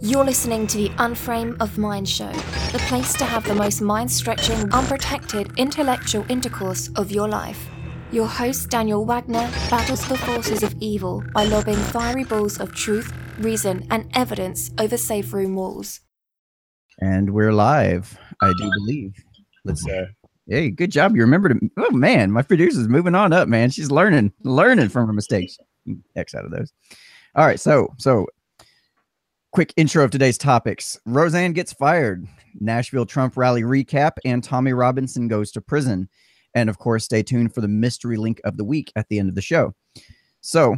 You're listening to the Unframe of Mind show, the place to have the most mind stretching, unprotected intellectual intercourse of your life. Your host, Daniel Wagner, battles the forces of evil by lobbing fiery balls of truth, reason, and evidence over safe room walls. And we're live, I do believe. Let's uh hey, good job. You remember to oh man, my producer's moving on up, man. She's learning, learning from her mistakes. X out of those. All right, so so quick intro of today's topics. Roseanne gets fired, Nashville Trump rally recap, and Tommy Robinson goes to prison. And of course, stay tuned for the mystery link of the week at the end of the show. So,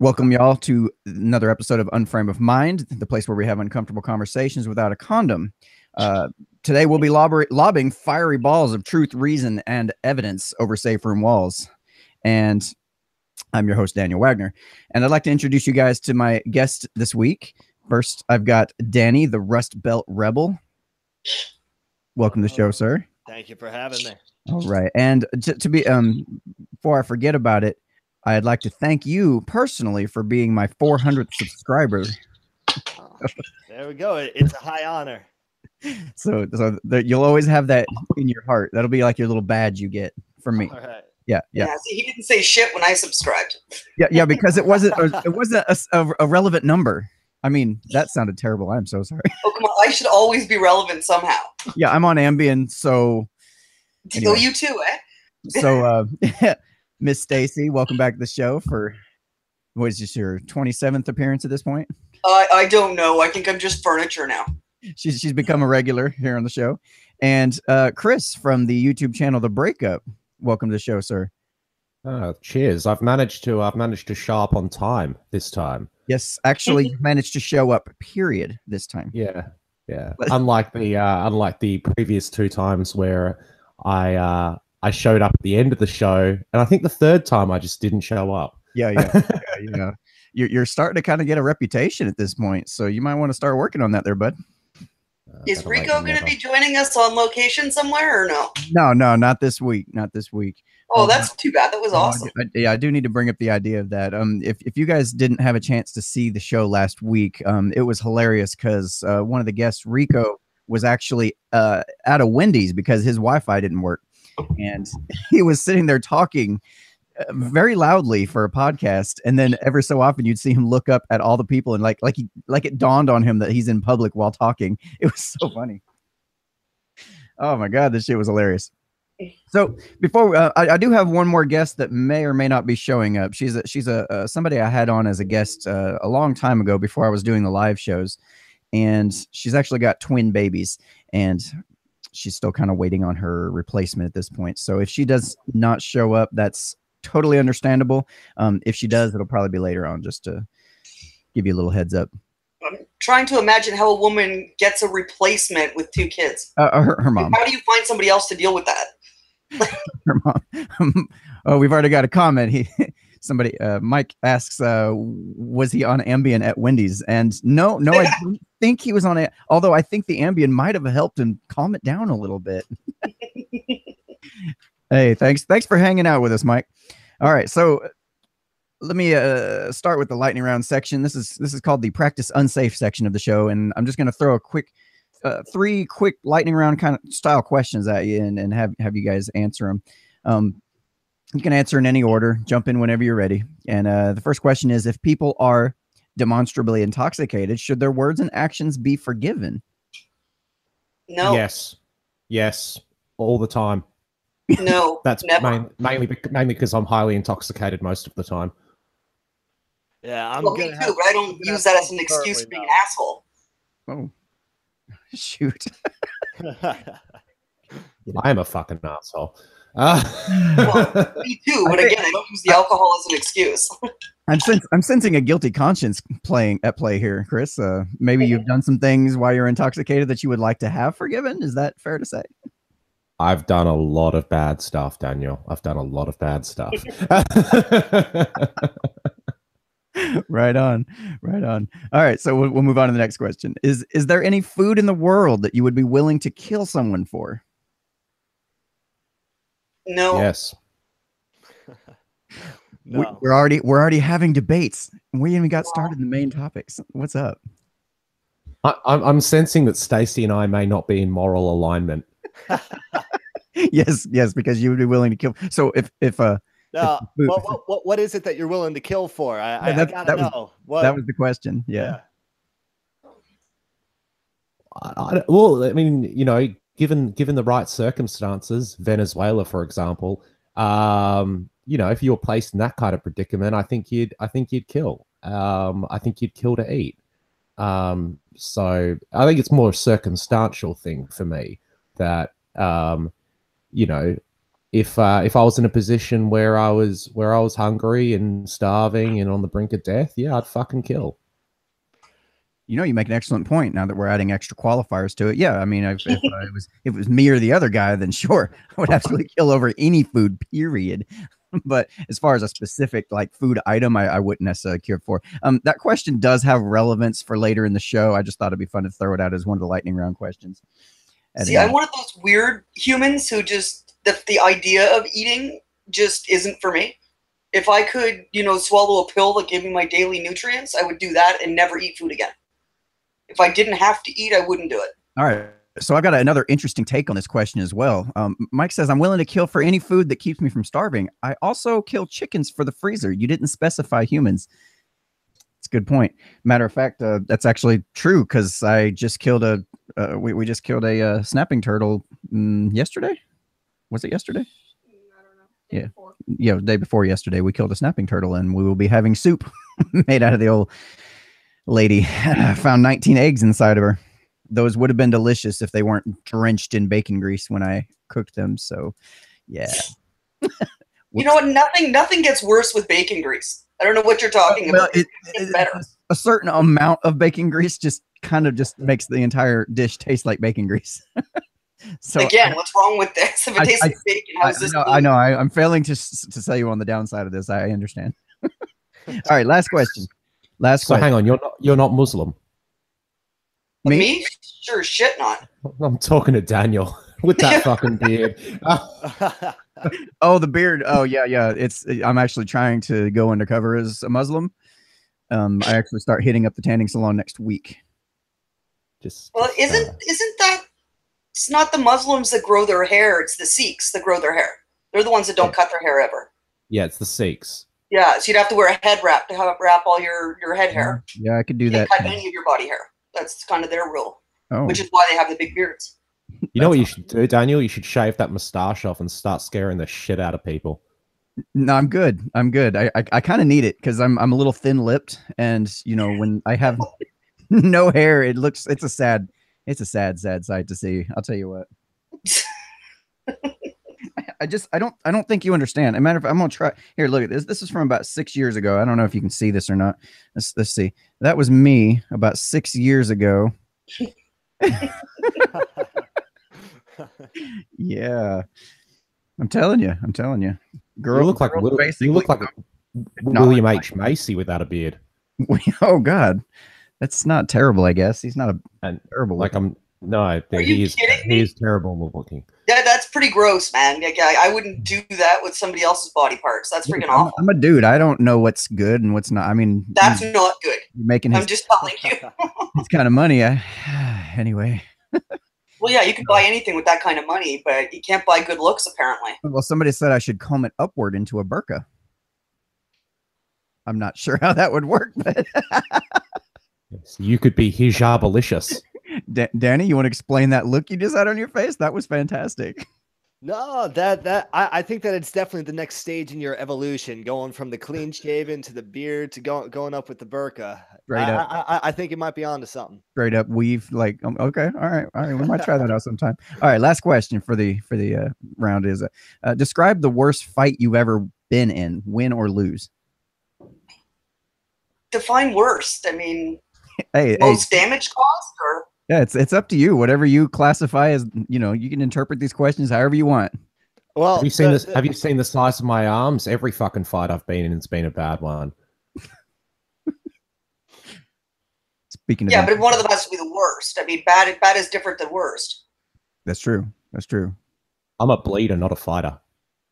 welcome y'all to another episode of Unframe of Mind, the place where we have uncomfortable conversations without a condom. Uh, today, we'll be lob- lobbing fiery balls of truth, reason, and evidence over safe room walls. And I'm your host, Daniel Wagner. And I'd like to introduce you guys to my guest this week. First, I've got Danny, the Rust Belt Rebel. Welcome to the show, sir. Thank you for having me. All right. And to, to be um before I forget about it, I'd like to thank you personally for being my 400th subscriber. There we go. It's a high honor. So so that you'll always have that in your heart. That'll be like your little badge you get from me. All right. Yeah, yeah. Yeah. see, he didn't say shit when I subscribed. Yeah, yeah, because it wasn't a, it wasn't a relevant number. I mean, that sounded terrible. I'm so sorry. Oh, come on. I should always be relevant somehow. Yeah, I'm on Ambien, so Oh, Anyway. you too, eh? so uh Miss Stacy, welcome back to the show for what is this your 27th appearance at this point? I I don't know. I think I'm just furniture now. She's she's become a regular here on the show. And uh Chris from the YouTube channel The Breakup. Welcome to the show, sir. Oh, cheers! I've managed to I've managed to show up on time this time. Yes, actually you managed to show up, period, this time. Yeah, yeah. But- unlike the uh, unlike the previous two times where I uh, I showed up at the end of the show, and I think the third time I just didn't show up. Yeah, yeah, yeah, you know. You're, you're starting to kind of get a reputation at this point, so you might want to start working on that there, bud. Uh, Is Rico going to be joining us on location somewhere or no? No, no, not this week. Not this week. Oh, Oh, that's too bad. That was Oh, awesome. I- yeah, I do need to bring up the idea of that. Um, if, if you guys didn't have a chance to see the show last week, um, it was hilarious because uh, one of the guests, Rico, was actually uh, at a Wendy's because his Wi-Fi didn't work, and he was sitting there talking uh, very loudly for a podcast, and then ever so often you'd see him look up at all the people and like like he like it dawned on him that he's in public while talking. It was so funny. Oh my god, this shit was hilarious. So before uh, I, I do have one more guest that may or may not be showing up. She's a, she's a uh, somebody I had on as a guest uh, a long time ago before I was doing the live shows, and she's actually got twin babies, and she's still kind of waiting on her replacement at this point. So if she does not show up, that's totally understandable. Um, if she does, it'll probably be later on, just to give you a little heads up. I'm trying to imagine how a woman gets a replacement with two kids. Uh, her, her mom. How do you find somebody else to deal with that? oh, we've already got a comment. He somebody uh Mike asks uh was he on Ambien at Wendy's? And no, no, I don't think he was on it, although I think the Ambien might have helped him calm it down a little bit. hey, thanks. Thanks for hanging out with us, Mike. All right, so uh, let me uh start with the lightning round section. This is this is called the practice unsafe section of the show, and I'm just gonna throw a quick uh, three quick lightning round kind of style questions at you and, and have have you guys answer them. Um, you can answer in any order. Jump in whenever you're ready. And uh, the first question is: If people are demonstrably intoxicated, should their words and actions be forgiven? No, Yes, yes, all the time. no, That's never. main, mainly mainly because I'm highly intoxicated most of the time. Yeah, I'm well, me gonna too, have- but I don't use that as an excuse for being an asshole. Oh, shoot! I am a fucking asshole. Uh, Me too, I but think- again, I don't use the alcohol as an excuse. I'm sens- I'm sensing a guilty conscience playing at play here, Chris. Uh, maybe you've done some things while you're intoxicated that you would like to have forgiven. Is that fair to say? I've done a lot of bad stuff, Daniel. I've done a lot of bad stuff. right on, right on. All right, so we'll, we'll move on to the next question. Is is there any food in the world that you would be willing to kill someone for? No, yes. We- no. We're already we're already having debates. We even got started in the main topics. What's up? I, I'm, I'm sensing that Stacy and I may not be in moral alignment. yes, yes, because you would be willing to kill. So if if uh No, what, what, what, what is it that you're willing to kill for? I, I, I gotta that was- know. What, that was the question, yeah. I, I, well, I mean, you know, given given the right circumstances, Venezuela, for example, um, you know, if you were placed in that kind of predicament, I think you'd I think you'd kill. Um, I think you'd kill to eat. Um, so I think it's more a circumstantial thing for me that um, you know, if uh, if I was in a position where I was where I was hungry and starving and on the brink of death, yeah, I'd fucking kill. You know, you make an excellent point. Now that we're adding extra qualifiers to it, yeah. I mean, if, if uh, it was if it was me or the other guy, then sure, I would absolutely kill over any food. Period. but as far as a specific like food item, I, I wouldn't necessarily care for. Um, that question does have relevance for later in the show. I just thought it'd be fun to throw it out as one of the lightning round questions. See, I'm one of those weird humans who just the the idea of eating just isn't for me. If I could, you know, swallow a pill that gave me my daily nutrients, I would do that and never eat food again. If I didn't have to eat, I wouldn't do it. All right. So I got another interesting take on this question as well. Um, Mike says, I'm willing to kill for any food that keeps me from starving. I also kill chickens for the freezer. You didn't specify humans. It's a good point. Matter of fact, uh, that's actually true because I just killed a, uh, we, we just killed a uh, snapping turtle mm, yesterday. Was it yesterday? Yeah. Yeah, the day before yesterday, we killed a snapping turtle and we will be having soup made out of the old lady. Found 19 eggs inside of her those would have been delicious if they weren't drenched in bacon grease when I cooked them. So, yeah. You know what? Nothing nothing gets worse with bacon grease. I don't know what you're talking Well, about. it, It's it- better. a certain amount of bacon grease just kind of just makes the entire dish taste like bacon grease. So Again, what's wrong with this? If it I- tastes I- like bacon, I, how's this? I know, I know. I, I'm failing to s- to sell you on the downside of this. I understand. All right, last question. Last So question. hang on, you're not you're not Muslim. Me? Me? Sure, shit not. I'm talking to Daniel with that fucking beard. Oh, the beard. Oh, yeah, yeah. It's. I'm actually trying to go undercover as a Muslim. Um, I actually start hitting up the tanning salon next week. Just Well, isn't uh, isn't that? It's not the Muslims that grow their hair. It's the Sikhs that grow their hair. They're the ones that don't cut their hair ever. yeah, it's the Sikhs. Yeah, so you'd have to wear a head wrap to have, wrap all your your head hair. Mm-hmm. Yeah, I could do You that. cut any of your body hair. That's kind of their rule, Oh, which is why they have the big beards. You know what you should do, Daniel? You should shave that mustache off and start scaring the shit out of people. no, I'm good. I'm good. I I, I kind of need it because I'm I'm a little thin lipped, and you know when I have no hair, it looks it's a sad it's a sad sad sight to see. I'll tell you what. I- I just I don't I don't think you understand. As a matter of fact, I'm gonna try here. Look at this. This is from about six years ago. I don't know if you can see this or not. Let's let's see. That was me about six years ago. Yeah, I'm telling you. I'm telling you. Girl, you look like girls Will, you look like not William like H Macy without a beard. oh God, that's not terrible. I guess he's not a And terrible. like looking- I'm no, you he is kidding he me? is terrible looking. Yeah, that's pretty gross, man. Like, I, I wouldn't do that with somebody else's body parts. That's freaking I'm, awful. I'm a dude. I don't know what's good and what's not. I mean, That's he's not good. making his, I'm just telling you. his kind of money. I, anyway, Well, yeah, you can buy anything with that kind of money, but you can't buy good looks, apparently. well, somebody said I should comb it upward into a burqa. I'm not sure how that would work, but Yes, you could be hijabalicious. Da- Danny, you want to explain that look you just had on your face? That was fantastic. No, that that I, I think that it's definitely the next stage in your evolution, going from the clean shaven to the beard to go, going up with the burqa. Right I, up. I, I, I think it might be onto something. Straight up weave. Like, um, okay, all right, all right. We might try that out sometime. All right, last question for the for the uh, round is: uh, uh, describe the worst fight you've ever been in, win or lose. Define worst. I mean, Hey, hey, most damage caused, or yeah, it's it's up to you. Whatever you classify as, you know, you can interpret these questions however you want. Well, Have you seen the- this? Have you seen the size of my arms? Every fucking fight I've been in it's been a bad one. Speaking of, yeah, that, but one of them has to be the worst. I mean, bad bad is different than worst. that's true. That's true. I'm a bleeder, not a fighter.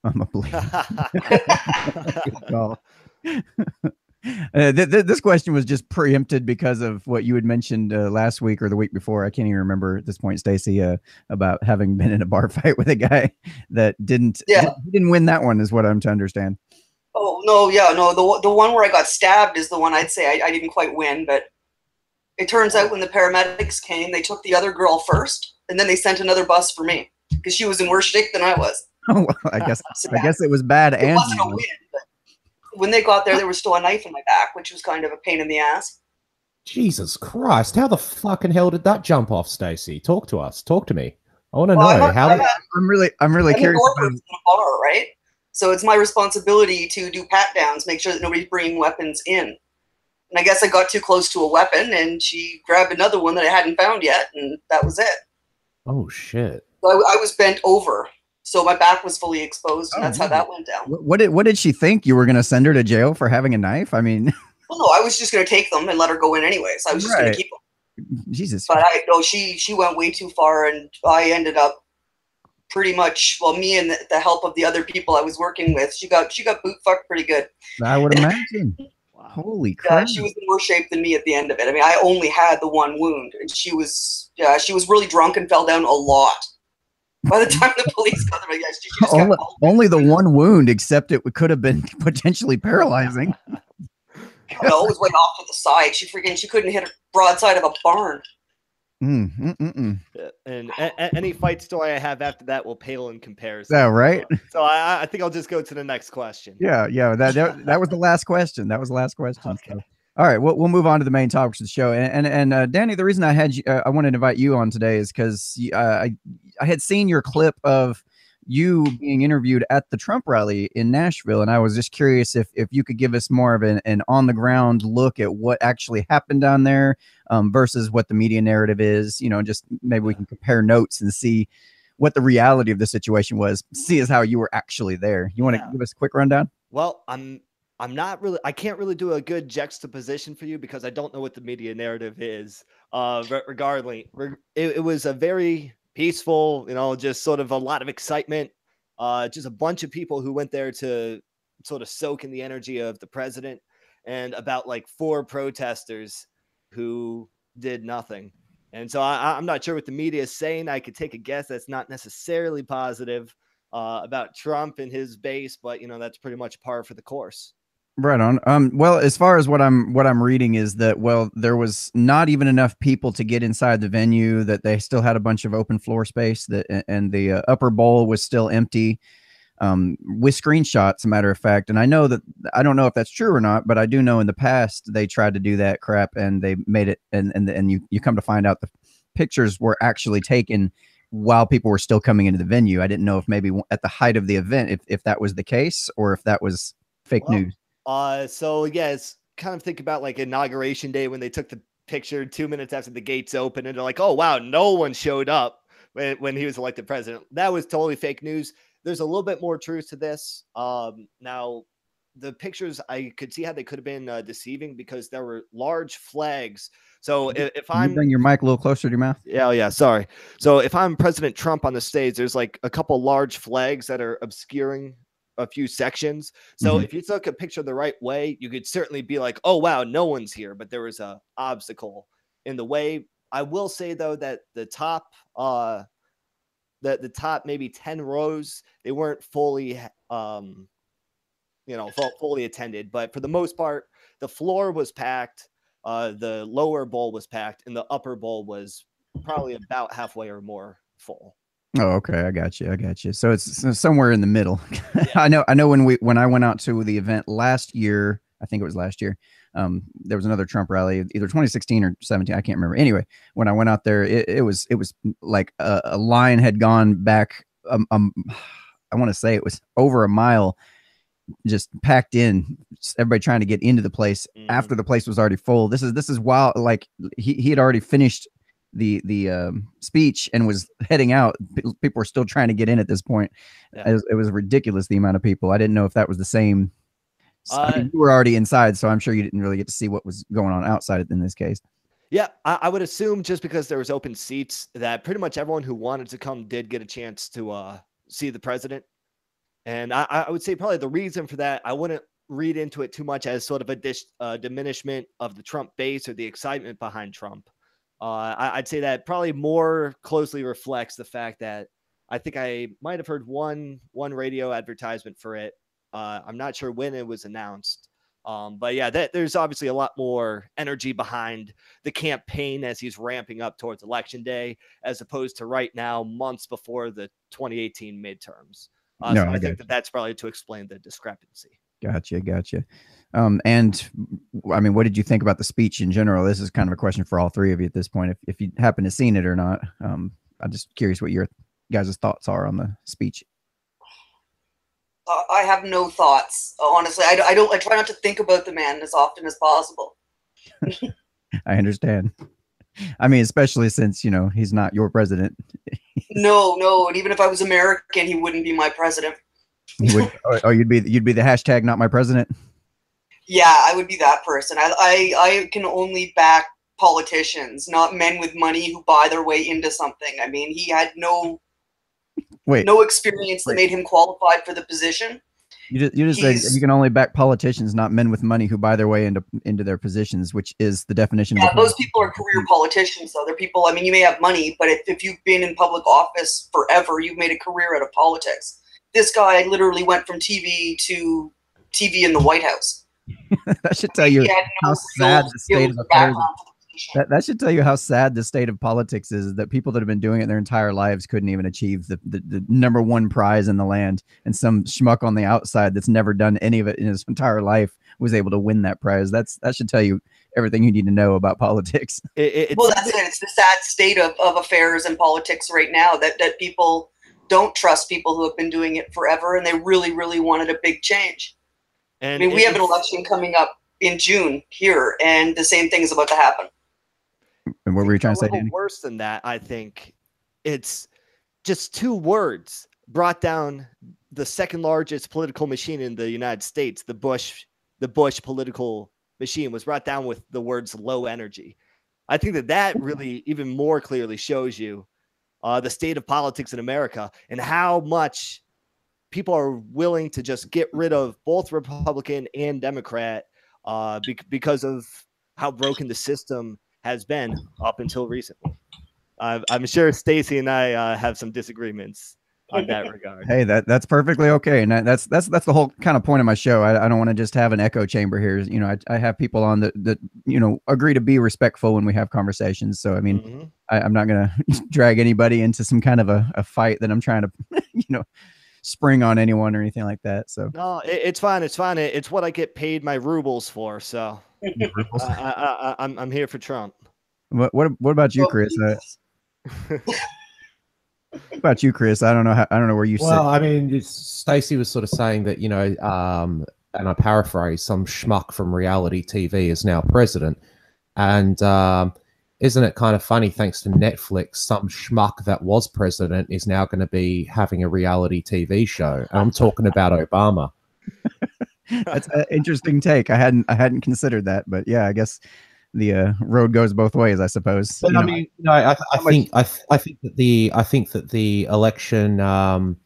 I'm a bleed. Uh, th- th- this question was just preempted because of what you had mentioned uh, last week or the week before. I can't even remember at this point, Stacy, uh, about having been in a bar fight with a guy that didn't. Yeah. didn't- didn't win that one, is what I'm to understand. Oh no, yeah, no. The the one where I got stabbed is the one I'd say I, I didn't quite win, but it turns out when the paramedics came, they took the other girl first, and then they sent another bus for me because she was in worse shape than I was. Oh, well, I guess So, I guess it was bad it and wasn't a win. But when they got there, there was still a knife in my back, which was kind of a pain in the ass. Jesus Christ! How the fucking hell did that jump off, Stacy? Talk to us. Talk to me. I want to Well, I'm know how. I'm did- I'm really I'm really I'm curious. about- in a bar, right? So it's my responsibility to do pat downs, make sure that nobody's bringing weapons in. And I guess I got too close to a weapon, and she grabbed another one that I hadn't found yet, and that was it. Oh shit! So I, I was bent over, so my back was fully exposed, and Oh, that's how that went down. What, did what did she think you were going to send her to jail for having a knife? I mean, Well, no, I was just going to take them and let her go in anyways. I was just going to keep them. Jesus. But I no, she she went way too far, and I ended up pretty much well, me and the, the help of the other people I was working with, she got she got boot fucked pretty good. I would imagine. Wow. Holy Yeah, she was in worse shape than me at the end of it. I mean, I only had the one wound, and she was yeah, she was really drunk and fell down a lot. By the time the police got there, yes, she, she just only, mauled. only the one wound, except it could have been potentially paralyzing. No, it was way off to the side. She freaking she couldn't hit a broadside of a barn. Mm, mm, mm, mm. And a- a- any fight story I have after that will pale in comparison. that right? Uh, So I, I think I'll just go to the next question. Yeah, yeah. That, that that was the last question. That was the last question. Okay. so. All right, we'll, we'll move on to the main topics of the show. And and, and uh, Danny, the reason I had you, uh, I wanted to invite you on today is because uh, I I had seen your clip of you being interviewed at the Trump rally in Nashville, and I was just curious if if you could give us more of an, an on the ground look at what actually happened down there um, versus what the media narrative is. You know, just maybe we can compare notes and see what the reality of the situation was. See as how you were actually there. You want to Yeah. give us a quick rundown? Well, I'm I'm not really I can't really do a good juxtaposition for you because I don't know what the media narrative is. Uh re- regardless, it, it was a very peaceful, you know, just sort of a lot of excitement. Uh just a bunch of people who went there to sort of soak in the energy of the president and about like four protesters who did nothing. And so I, I'm not sure what the media is saying. I could take a guess that's not necessarily positive uh, about Trump and his base, but you know that's pretty much par for the course. Right on. Um, well, as far as what I'm what I'm reading is that well, there was not even enough people to get inside the venue. That they still had a bunch of open floor space. That and the uh, upper bowl was still empty. Um, with screenshots, a matter of fact, and I know that I don't know if that's true or not, but I do know in the past they tried to do that crap and they made it, and and and you you come to find out the pictures were actually taken while people were still coming into the venue. I didn't know if maybe at the height of the event, if if that was the case, or if that was fake Well, news. Uh, so yeah, kind of think about like inauguration day when they took the picture two minutes after the gates opened, and they're like, "Oh wow, no one showed up when when he was elected president." That was totally fake news. There's a little bit more truth to this. Um, now the pictures I could see how they could have been uh, deceiving because there were large flags. So if, if I'm bring your mic a little closer to your mouth. Yeah, oh, yeah, sorry. So if I'm President Trump on the stage, there's like a couple large flags that are obscuring a few sections. So Mhm. if you took a picture the right way, you could certainly be like, "Oh wow, no one's here," but there was a obstacle in the way. I will say though that the top uh the the top maybe 10 rows, they weren't fully um you know, fully attended, but for the most part, the floor was packed, uh the lower bowl was packed and the upper bowl was probably about halfway or more full. Oh, okay, I got you. I got you. So it's somewhere in the middle. I know. I know when we when I went out to the event last year, I think it was last year. Um, there was another Trump rally, either 2016 or 17. I can't remember. Anyway, when I went out there, it, it was it was like a, a line had gone back. Um, um I want to say it was over a mile, just packed in. just Everybody trying to get into the place Mhm. after the place was already full. This is this is while like he he had already finished the the um, speech and was heading out. People were still trying to get in at this point. Yeah. It, was, it was ridiculous the amount of people. I didn't know if that was the same. s- I mean, Uh, you were already inside, so I'm sure you didn't really get to see what was going on outside in this case. Yeah, I, I would assume just because there was open seats that pretty much everyone who wanted to come did get a chance to uh, see the president. And I, I would say probably the reason for that, I wouldn't read into it too much as sort of a dis, uh, diminishment of the Trump base or the excitement behind Trump. Uh, I, would say that probably more closely reflects the fact that I think I might have heard one one radio advertisement for it. Uh, I'm not sure when it was announced, um, but yeah, that, there's obviously a lot more energy behind the campaign as he's ramping up towards election day, as opposed to right now, months before the 2018 midterms. Uh, no, so I, I think that that's probably to explain the discrepancy. Gotcha, gotcha. Um, and I mean, what did you think about the speech in general? This is kind of a question for all three of you at this point, if, if you happen to seen it or not. Um, I'm just curious what your guys' thoughts are on the speech I have no thoughts. Honestly, I, I don't. I try not to think about the man as often as possible. I understand. I mean, especially since you know he's not your president. no, no, and even if I was American, he wouldn't be my president. Would, oh, you'd be you'd be the hashtag not my president. Yeah, I would be that person. I I, I can only back politicians, not men with money who buy their way into something. I mean, he had no Wait, no experience that made him qualified for the position. You just, you just said you can only back politicians, not men with money who buy their way into into their positions, which is the definition. Yeah, those people are career politicians, though. They're people. I mean, you may have money, but if, if you've been in public office forever, you've made a career out of politics. This guy literally went from TV to TV in the White House. that should tell you how sad the state of affairs. That, that should tell you how sad the state of politics is that people that have been doing it their entire lives couldn't even achieve the, the, the, number one prize in the land. And some schmuck on the outside that's never done any of it in his entire life was able to win that prize. That's that should tell you everything you need to know about politics. It, it, well, that's it. It's the sad state of, of affairs in politics right now that, that people don't trust people who have been doing it forever and they really, really wanted a big change. And I mean, we have an election coming up in June here, and the same thing is about to happen. And what were you trying to say? Danny? Worse than that, I think it's just two words brought down the second largest political machine in the United States. The Bush, the Bush political machine was brought down with the words "low energy." I think that that really even more clearly shows you uh, the state of politics in America and how much people are willing to just get rid of both Republican and Democrat uh, be- because of how broken the system has been up until recently. Uh, I'm sure Stacy and I uh, have some disagreements on that regard. Hey, that that's perfectly okay, and that's that's that's the whole kind of point of my show. I, I don't want to just have an echo chamber here. You know, I, I have people on that that you know agree to be respectful when we have conversations. So I mean, mm-hmm. I, am not gonna drag anybody into some kind of a, a fight that I'm trying to you know spring on anyone or anything like that. So no, it, it's fine. It's fine. It, it's what I get paid my rubles for. So I, am I'm, I'm here for Trump. What what what about you, Chris? Uh, what about you, Chris? I don't know how I don't know where you well, sit. I mean, Stacy was sort of saying that you know, um, and I paraphrase, some schmuck from reality TV is now president, and um, isn't it kind of funny? Thanks to Netflix, some schmuck that was president is now going to be having a reality TV show. I'm talking about Obama. That's an interesting take. I hadn't I hadn't considered that, but yeah, I guess the uh, road goes both ways, I suppose. But, I mean, you know, I, I think I, I think that the I think that the election, um,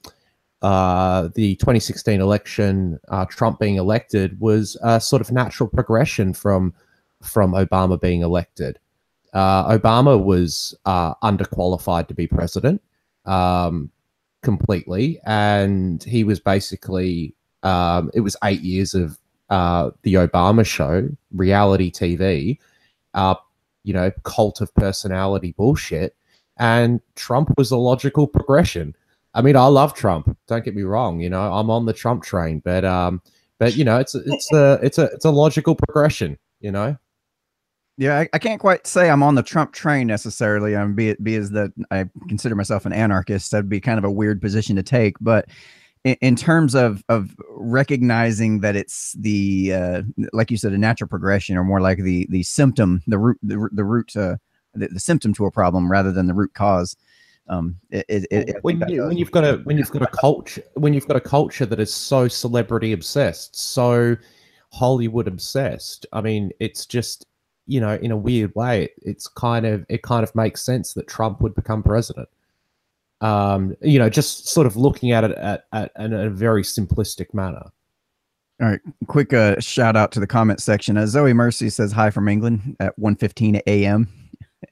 uh, the 2016 election, uh, Trump being elected was a sort of natural progression from from Obama being elected. Uh, Obama was uh, underqualified to be president um, completely, and he was basically um, it was eight years of uh, the Obama show, reality TV, uh, you know, cult of personality bullshit. And Trump was a logical progression. I mean, I love Trump. Don't get me wrong. You know, I'm on the Trump train, but um, but you know, it's it's a it's a it's a logical progression. You know. Yeah, I, I, can't quite say I'm on the Trump train necessarily. I'm be it be as that I consider myself an anarchist. That'd be kind of a weird position to take, but in, terms of of recognizing that it's the uh, like you said a natural progression or more like the the symptom the root the, the root uh, the, the symptom to a problem rather than the root cause um it, it, it when, you, when you've got a when you've got a culture when you've got a culture that is so celebrity obsessed so hollywood obsessed i mean it's just you know in a weird way it's kind of it kind of makes sense that trump would become president um, you know, just sort of looking at it at, at, in a very simplistic manner. All right, quick uh, shout out to the comment section. Uh, Zoe Mercy says hi from England at 1:15 a.m.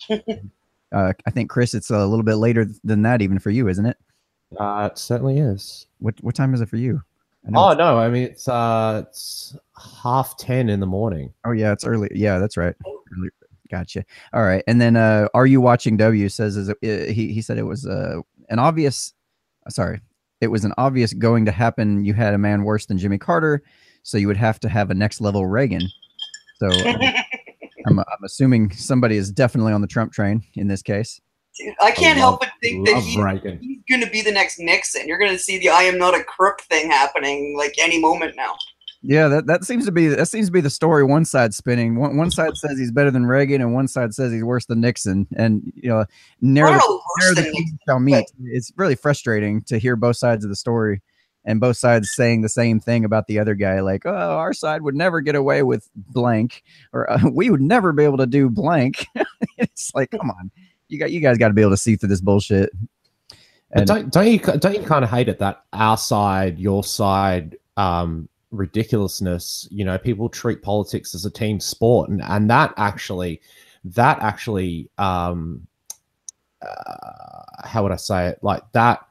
uh, I think Chris, it's a little bit later than that even for you, isn't it? Uh, it certainly is. What what time is it for you? Oh no, I mean it's uh it's half ten in the morning. oh yeah, it's early. Yeah, that's right. Early. Gotcha. All right, and then uh, are you watching W says is it, he he said it was uh, an obvious. uh, Sorry, it was an obvious going to happen. You had a man worse than Jimmy Carter, so you would have to have a next level Reagan. So I'm, I'm assuming somebody is definitely on the Trump train in this case. Dude, I can't love- help but think that he, he's going to be the next Nixon. You're going to see the "I am not a crook" thing happening like any moment now. Yeah, that, that seems to be that seems to be the story. One side spinning. One, one side says he's better than Reagan, and one side says he's worse than Nixon. And you know, near We're the, all near worse the than kings Nixon. shall meet. It's really frustrating to hear both sides of the story, and both sides saying the same thing about the other guy. Like, oh, our side would never get away with blank, or uh, we would never be able to do blank. it's like, come on, you got you guys got to be able to see through this bullshit. But And don't don't you don't you kind of hate it that our side, your side, um, ridiculousness? You know, people treat politics as a team sport, and and that actually, that actually, um, uh, how would I say it? Like that,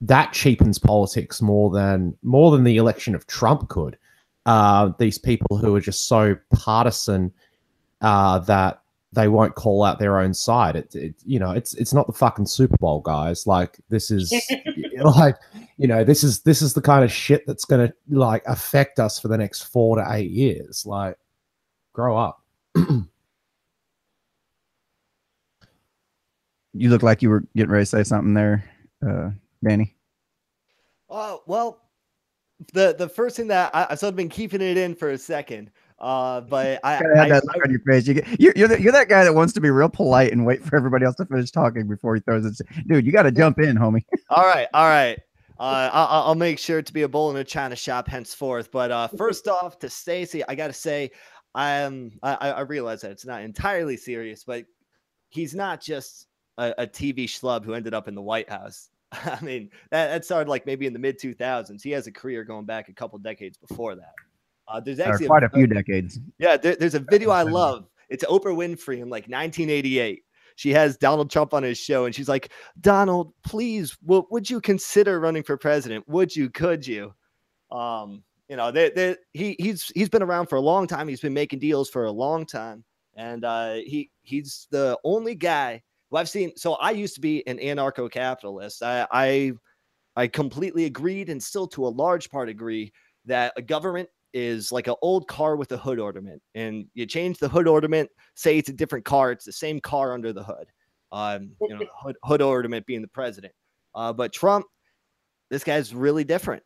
that cheapens politics more than more than the election of Trump could. Uh, these people who are just so partisan uh, that they won't call out their own side. It, it you know, it's it's not the fucking Super Bowl, guys. Like this is like you know, this is this is the kind of shit that's gonna like affect us for the next four to eight years. Like, grow up. you look like you were getting ready to say something there, uh, Danny. Oh well, the the first thing that I, I've sort of been keeping it in for a second, uh, but I, Gotta have I- that look on your face. You get, you're you're, the, you're that guy that wants to be real polite and wait for everybody else to finish talking before he throws it. Dude, you got to jump in, homie. all right, all right. Uh, I'll, I'll make sure to be a bull in a china shop henceforth. But uh, first off, to Stacy, I gotta say, I am. I, I realize that it's not entirely serious, but he's not just a, a TV schlub who ended up in the White House. I mean, that, that started like maybe in the mid 2000s. He has a career going back a couple decades before that. Uh, there's actually quite a a, few decades. Yeah, there, there's a video I love. It's Oprah Winfrey in like 1988. She has Donald Trump on his show, and she's like, "Donald, please, w- would you consider running for president? Would you? Could you?" Um, you know, they, they, he he's he's been around for a long time. He's been making deals for a long time, and uh, he he's the only guy who I've seen. So I used to be an anarcho-capitalist. I I, I completely agreed, and still to a large part agree that a government is like an old car with a hood ornament, and you change the hood ornament. Say it's a different car, it's the same car under the hood. Um, you know, hood, hood ornament being the president. Uh, but Trump, this guy's really different.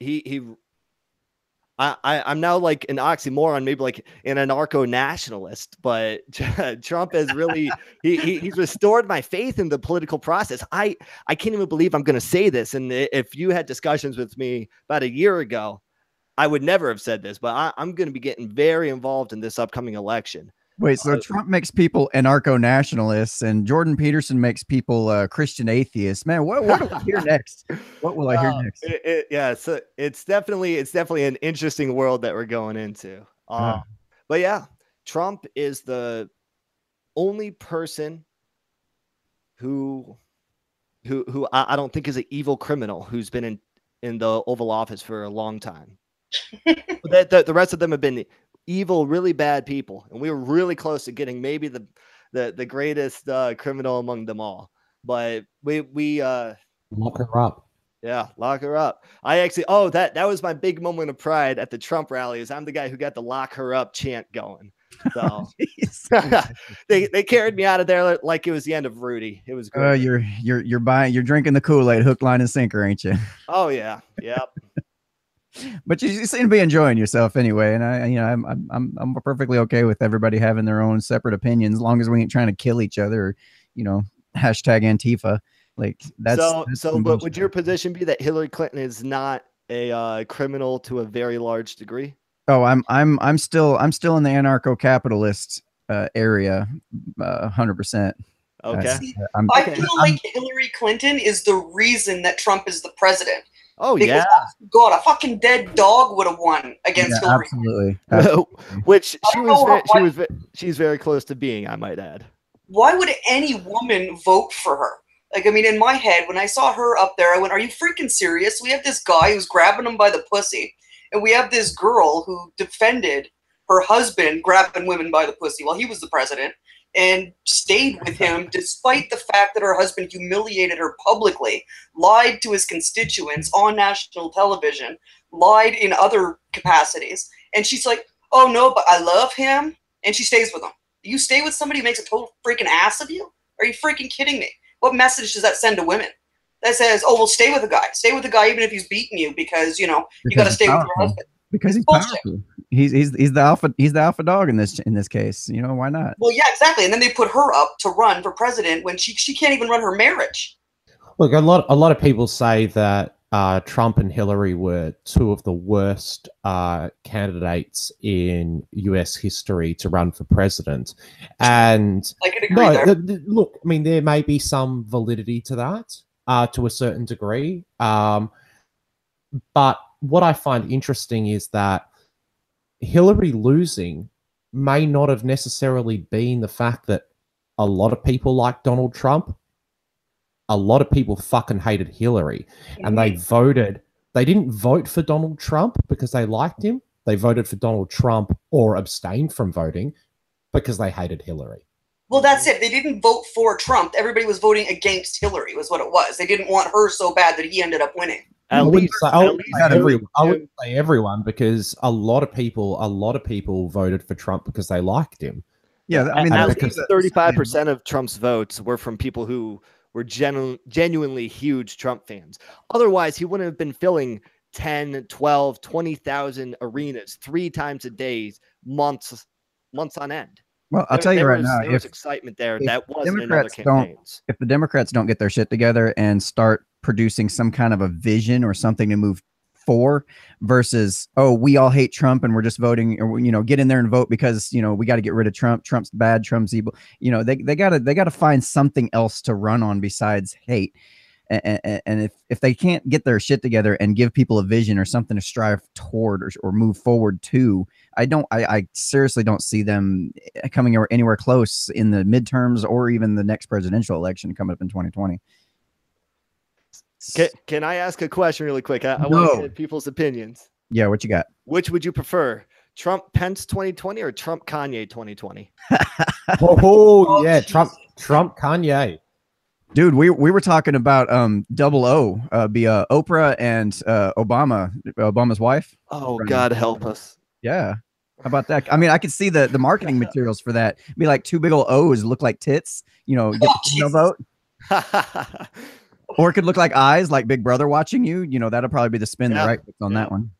He he. I, I I'm now like an oxymoron, maybe like an anarcho nationalist, but Trump has really he, he he's restored my faith in the political process. I I can't even believe I'm going to say this, and if you had discussions with me about a year ago, I would never have said this, but I, I'm going to be getting very involved in this upcoming election. Wait, so Uh, Trump makes people anarcho nationalists and Jordan Peterson makes people uh, Christian atheists. Man, what, what will I hear next? What will I hear Uh, next? it- it- yeah, so it's definitely it's definitely an interesting world that we're going into. Uh. Um, but yeah, Trump is the only person who who who I, I don't think is an evil criminal who's been in in the Oval Office for a long time. The, the, rest of them have been evil, really bad people, and we were really close to getting maybe the the the greatest uh, criminal among them all. But we we uh Lock her up. yeah, lock her up. I actually, oh, that that was my big moment of pride at the Trump rallies. I'm the guy who got the lock her up chant going. So they they carried me out of there like it was the end of Rudy. It was Uh, great. you're you're you're buying you're drinking the Kool Aid, hook, line, and sinker, ain't you? oh yeah, yep. But you, you seem to be enjoying yourself anyway, and I, you know, I'm I'm I'm I'm perfectly okay with everybody having their own separate opinions, as long as we ain't trying to kill each other, or, you know, hashtag Antifa. Like that's so that's so, some but would your position be that Hillary Clinton is not a uh, criminal to a very large degree? Oh, I'm I'm I'm still I'm still in the anarcho-capitalist uh, area, hundred percent. Okay. See, I'm I Okay. feel like Hillary Clinton is the reason that Trump is the president Oh Because, yeah, God, a fucking dead dog would have won against Yeah, Hillary. absolutely. absolutely. which I she don't was know she was she's very close to being. I might add. Why would any woman vote for her? Like, I mean, in my head, when I saw her up there, I went, "Are you freaking serious?" We have this guy who's grabbing him by the pussy, and we have this girl who defended her husband grabbing women by the pussy while he was the president, and stayed with him despite the fact that her husband humiliated her publicly, lied to his constituents on national television, lied in other capacities, and she's like, "Oh no, but I love him," and she stays with him. You stay with somebody who makes a total freaking ass of you? Are you freaking kidding me? What message does that send to women? That says, "Oh, well, stay with a guy. Stay with a guy even if he's beating you because you know you got to stay he's with your husband." because he's Bullshit. powerful. He's he's he's the alpha he's the alpha dog in this in this case. You know why not? Well, yeah, exactly. And then they put her up to run for president when she she can't even run her marriage. Look, a lot a lot of people say that uh, Trump and Hillary were two of the worst uh, candidates in U.S. history to run for president, and I could agree no, there. th- th- look, I mean, there may be some validity to that uh, to a certain degree. Um, but what I find interesting is that Hillary losing may not have necessarily been the fact that a lot of people like Donald Trump. A lot of people fucking hated Hillary and they voted. They didn't vote for Donald Trump because they liked him. They voted for Donald Trump or abstained from voting because they hated Hillary. Well, that's it. They didn't vote for Trump. Everybody was voting against Hillary. Was what it was. They didn't want her so bad that he ended up winning. At I wouldn't least, say, I wouldn't least say everyone, I wouldn't say everyone because a lot of people, a lot of people voted for Trump because they liked him. Yeah, I mean at that's- least thirty-five percent of Trump's votes were from people who were genu- genuinely huge Trump fans. Otherwise, he wouldn't have been filling 10, 12, 20,000 arenas three times a day, months, months on end. Well, I'll There- tell you right was, now, there was excitement there if that wasn't in other Democrats don't- campaigns. if the Democrats don't get their shit together and start producing some kind of a vision or something to move for versus oh we all hate Trump and we're just voting or you know get in there and vote because you know we got to get rid of Trump Trump's bad Trump's evil. You know they they got to they got to find something else to run on besides hate. And, if if they can't get their shit together and give people a vision or something to strive toward or, or move forward to I don't I, I seriously don't see them eh, coming anywhere close in the midterms or even the next presidential election coming up in 2020 Can, can I ask a question really quick? I, I want to get people's opinions. yeah what you got Which would you prefer? Trump Pence 2020 or Trump Kanye 2020? Oh, Oh, yeah, jeez. Trump, Trump, Kanye. dude we, we were talking about um double o uh be uh oprah and uh obama obama's wife Oh, Right. God help us. yeah how about that i mean i could see the the marketing materials for that be like two big old o's look like tits you know get Oh, the female vote or it could look like eyes like big brother watching you you know that'll probably be the spin Yeah. the right on Yeah. that one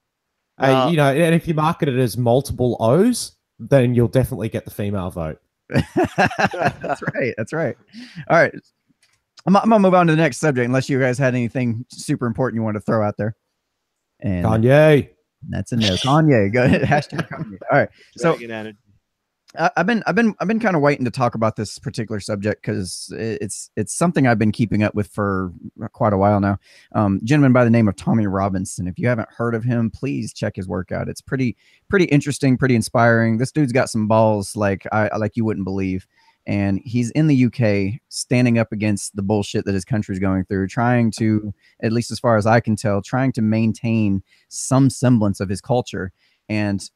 Hey, Uh, you know, and if you market it as multiple O's, then you'll definitely get the female vote. that's right. That's right. All right. I'm, I'm gonna move on to the next subject, unless you guys had anything super important you want to throw out there. And Kanye. that's a no. Kanye. Go ahead. Hashtag Kanye. All right. So- energy. I've been I've been I've been kind of waiting to talk about this particular subject because it's it's something I've been keeping up with for quite a while now. Um, gentleman by the name of Tommy Robinson. If you haven't heard of him, please check his work out. It's pretty pretty interesting, pretty inspiring. This dude's got some balls like I like you wouldn't believe. And he's in the UK standing up against the bullshit that his country's going through, trying to, at least as far as I can tell, trying to maintain some semblance of his culture. And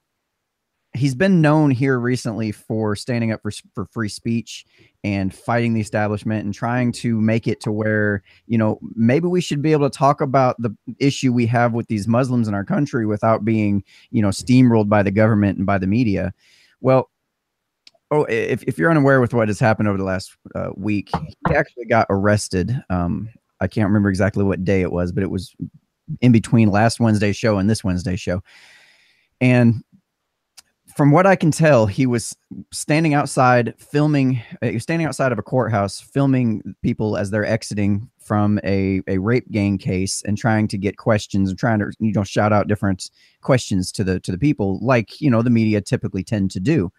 he's been known here recently for standing up for for free speech and fighting the establishment and trying to make it to where you know maybe we should be able to talk about the issue we have with these Muslims in our country without being you know steamrolled by the government and by the media. Well, oh, if if you're unaware with what has happened over the last uh, week, he actually got arrested. Um, I can't remember exactly what day it was, but it was in between last Wednesday's show and this wednesday's show, and from what I can tell, he was standing outside filming. He was standing outside of a courthouse filming people as they're exiting from a, a rape gang case and trying to get questions and trying to you know shout out different questions to the to the people like you know the media typically tend to do.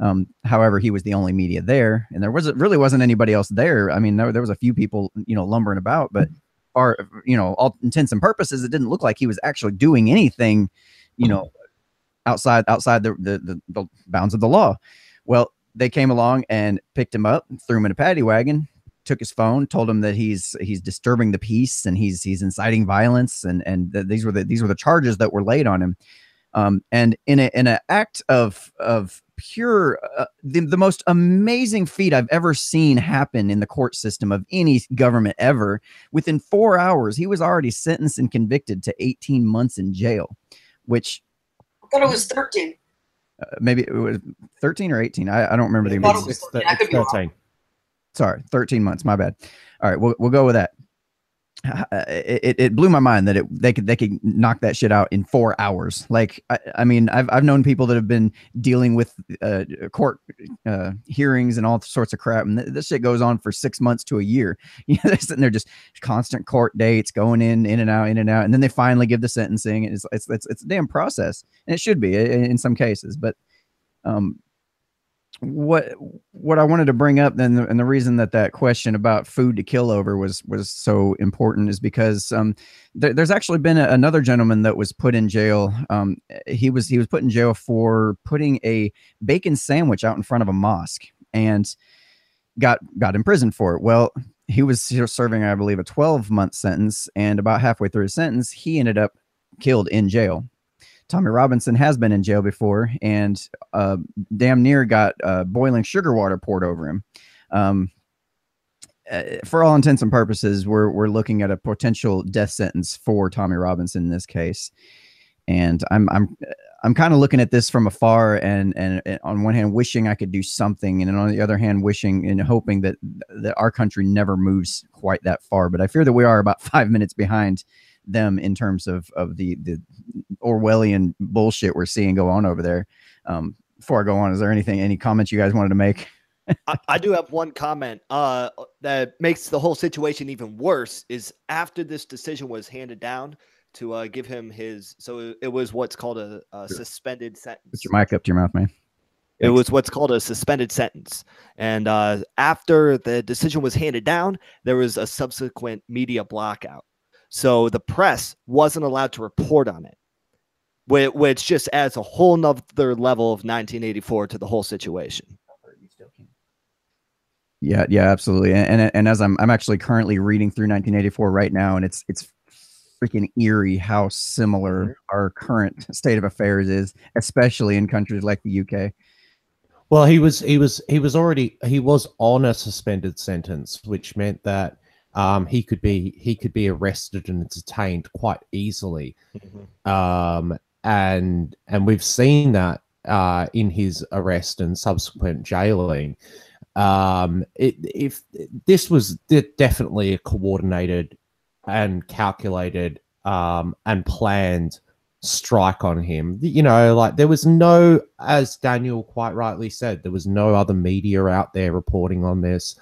Um, however, he was the only media there, and there wasn't really wasn't anybody else there. I mean, there, there was a few people you know lumbering about, but far you know all intents and purposes it didn't look like he was actually doing anything you know outside outside the the, the, the bounds of the law. Well they came along and picked him up threw him in a paddy wagon took his phone told him that he's he's disturbing the peace and he's he's inciting violence and and th- these were the these were the charges that were laid on him. Um and in a in an act of of pure uh, the, the most amazing feat i've ever seen happen in the court system of any government ever within four hours he was already sentenced and convicted to 18 months in jail which I thought it was 13. uh, maybe it was 13 or 18 i, I don't remember the I thought exact- it was It's, 13. It's could be wrong. 13. sorry 13 months my bad all right we'll, we'll go with that it, it blew my mind that it they could they could knock that shit out in four hours. Like i, I mean I've, I've known people that have been dealing with uh, court uh, hearings and all sorts of crap and th- this shit goes on for six months to a year. You know they're sitting there just constant court dates going in in and out in and out and then they finally give the sentencing and it's it's it's, it's a damn process and it should be i- in some cases but um what what I wanted to bring up then, and the reason that that question about food to kill over was was so important is because um, there, there's actually been a, another gentleman that was put in jail. Um, he was he was put in jail for putting a bacon sandwich out in front of a mosque and got got imprisoned for it. Well, he was serving, I believe, a 12 month sentence, and about halfway through his sentence, he ended up killed in jail. Tommy Robinson has been in jail before and uh, damn near got uh, boiling sugar water poured over him. Um, uh, for all intents and purposes, we're we're looking at a potential death sentence for Tommy Robinson in this case, and I'm I'm I'm kind of looking at this from afar, and, and and on one hand, wishing I could do something, and on the other hand, wishing and hoping that that our country never moves quite that far. But I fear that we are about five minutes behind them in terms of of the the Orwellian bullshit we're seeing go on over there. Um, before I go on, is there anything, any comments you guys wanted to make? I, I do have one comment uh, that makes the whole situation even worse. Is after this decision was handed down to uh, give him his, so it, was what's called a, a suspended sentence. Put your mic up to your mouth, man. It was what's called a suspended sentence. And uh, after the decision was handed down, there was a subsequent media blackout. So the press wasn't allowed to report on it, which, which just adds a whole nother level of 1984 to the whole situation. Yeah, yeah, absolutely. And, and and as I'm I'm actually currently reading through 1984 right now, and it's it's freaking eerie how similar our current state of affairs is, especially in countries like the UK. Well, he was he was he was already he was on a suspended sentence, which meant that um, he could be he could be arrested and detained quite easily. Um, and and we've seen that uh, in his arrest and subsequent jailing. Um, it, if this was definitely a coordinated and calculated um, and planned strike on him. You know, like there was no, as Daniel quite rightly said, there was no other media out there reporting on this.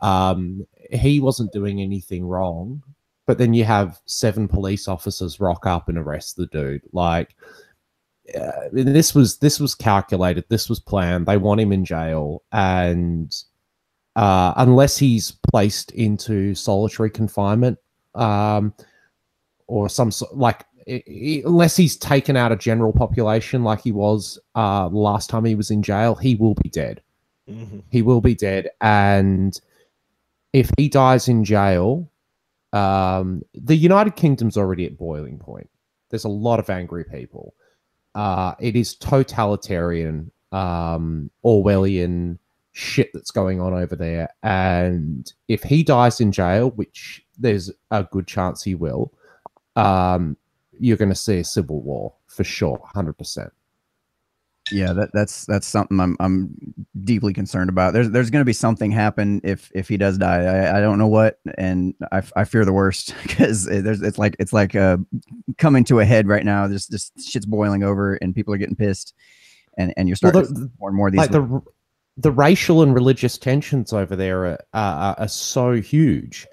Um, he wasn't doing anything wrong, but then you have seven police officers rock up and arrest the dude. Like uh, this was this was calculated. This was planned. They want him in jail, and uh, unless he's placed into solitary confinement, um, or some sort like unless he's taken out of general population like he was uh last time he was in jail he will be dead he will be dead and if he dies in jail um the united kingdom's already at boiling point. There's a lot of angry people. Uh it is totalitarian um orwellian shit that's going on over there. And if he dies in jail which there's a good chance he will um you're going to see a civil war for sure 100% Yeah, that that's that's something I'm I'm deeply concerned about. There's there's going to be something happen if if he does die. I, I don't know what, and I, I fear the worst because there's it's like it's like uh coming to a head right now. There's just shit's boiling over, and people are getting pissed, and and you're Well, starting the- to see more and more of these. like the the racial and religious tensions over there are, are, are so huge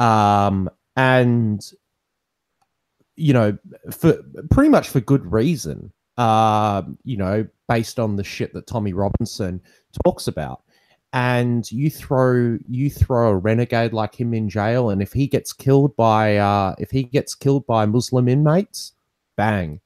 um and you know for pretty much for good reason um you know based on the shit that tommy robinson talks about and you throw you throw a renegade like him in jail, and if he gets killed by uh, if he gets killed by Muslim inmates, bang,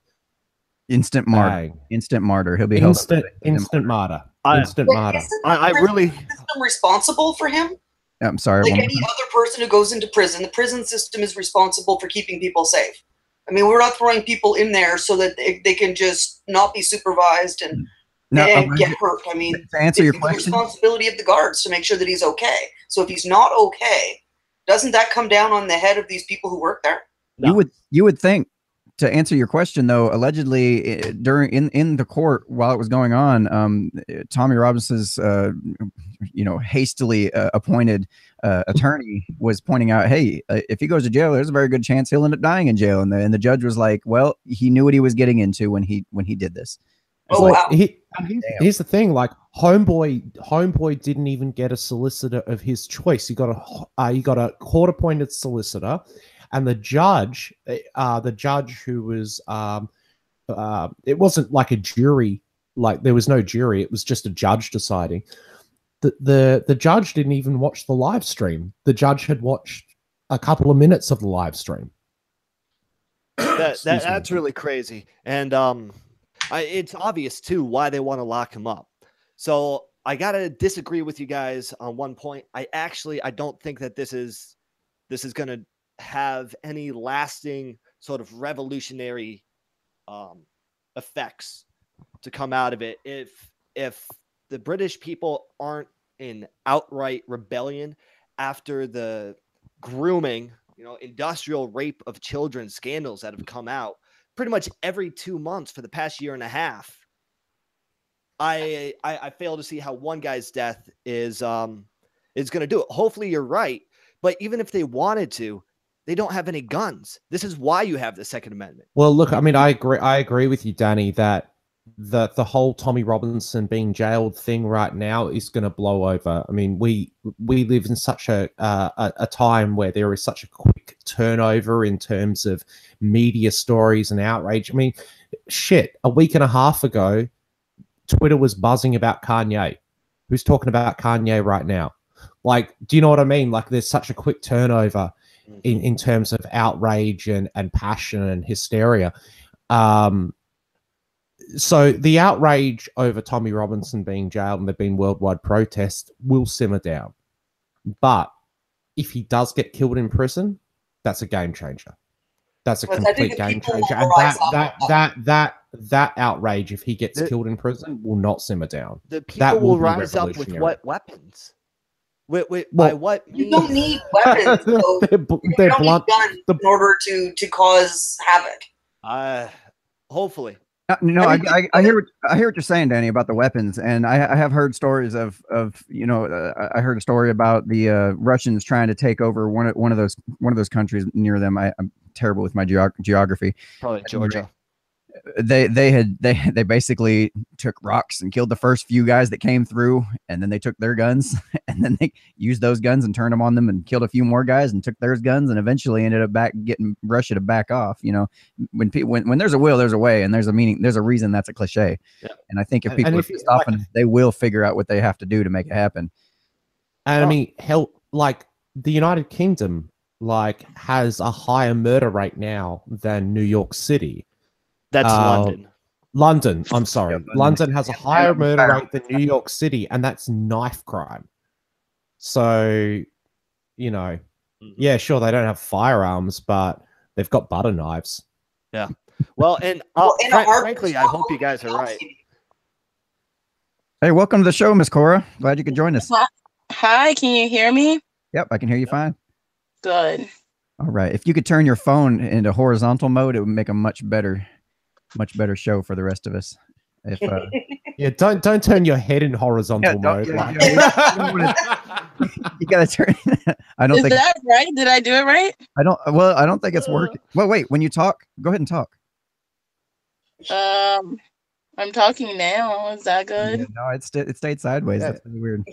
Instant martyr. bang, Instant martyr. He'll be instant as instant martyr, I- instant But martyr. I, I really prison system responsible for him? I'm sorry. Like any other person who goes into prison, the prison system is responsible for keeping people safe. I mean, we're not throwing people in there so that they, they can just not be supervised and, No, and um, get hurt. I mean, to answer your it's the question, responsibility of the guards to make sure that he's okay. So if he's not okay, doesn't that come down on the head of these people who work there? No. you would you would think to answer your question though allegedly eh, during in in the court while it was going on um tommy robinson's uh you know hastily uh, appointed uh, attorney was pointing out hey uh, if he goes to jail there's a very good chance he'll end up dying in jail and the, and the judge was like well he knew what he was getting into when he when he did this Oh, like, wow. He, here's, here's the thing: like homeboy, homeboy didn't even get a solicitor of his choice. He got a uh, he got a court-appointed solicitor, and the judge, uh, the judge who was, um, uh, it wasn't like a jury, like there was no jury. It was just a judge deciding. The the the judge didn't even watch the live stream. The judge had watched a couple of minutes of the live stream. that, that Excuse me. that's really crazy and um I, it's obvious too why they want to lock him up so i gotta disagree with you guys on one point i actually i don't think that this is this is gonna have any lasting sort of revolutionary um effects to come out of it if if the british people aren't in outright rebellion after the grooming you know, industrial rape of children scandals that have come out pretty much every two months for the past year and a half. I I, I fail to see how one guy's death is um is going to do it. Hopefully, you're right, but even if they wanted to, they don't have any guns. This is why you have the Second Amendment. Well, look, I mean, I agree. I agree with you, Danny, that the the whole Tommy Robinson being jailed thing right now is going to blow over. I mean, we we live in such a, uh, a a time where there is such a quick turnover in terms of media stories and outrage. I mean, shit. A week and a half ago, Twitter was buzzing about Kanye. Who's talking about Kanye right now? Like, do you know what I mean? Like, there's such a quick turnover in, in terms of outrage and, and passion and hysteria. Um, so the outrage over Tommy Robinson being jailed and there being worldwide protests will simmer down. But if he does get killed in prison, that's a game changer. That's a But complete game changer. And rise that that that that that outrage, if he gets The- killed in prison, will not simmer down. The people That will will rise up with what weapons? With, with, by what You means? don't need weapons. though. they're bl- they're don't blunt. need guns the- in order to to cause havoc. Uh, hopefully. Uh, No, I I, I, I hear what, I hear what you're saying, Danny, about the weapons, and I, I have heard stories of of you know uh, I heard a story about the uh, Russians trying to take over one of one of those one of those countries near them. I, I'm terrible with my geog- geography. Probably Georgia. They they had they they basically took rocks and killed the first few guys that came through, and then they took their guns and then they used those guns and turned them on them and killed a few more guys and took their guns and eventually ended up back getting Russia to back off. You know, when people when, when there's a will, there's a way, and there's a meaning, there's a reason that's a cliche. Yeah. And I think if And- people and are if like- they will figure out what they have to do to make it happen. And Oh. I mean, hell, like the United Kingdom, like has a higher murder rate now than New York City. That's Uh, London. London, I'm sorry, London. London has a higher murder rate than New York City, and that's knife crime. So, you know, Mhm. yeah, sure, they don't have firearms, but they've got butter knives. Yeah. Well, and uh, Well, in a fran- heartbeat, frankly, I hope you guys are right. Hey, welcome to the show, Miss Cora. Glad you could join us. Hi, can you hear me? Yep, I can hear you fine. Good. All right. If you could turn your phone into horizontal mode, it would make a much better, much better show for the rest of us. If uh, Yeah, don't don't turn your head in horizontal don't- mode. yeah, like- yeah, you don't wanna- you gotta turn. I don't Is think that right? Did I do it right? I don't. Well, I don't think it's Uh. working. Well, wait. When you talk, go ahead and talk. Um, I'm talking now. Is that good? Yeah, no, it, st- it stayed sideways. Yeah. That's really weird.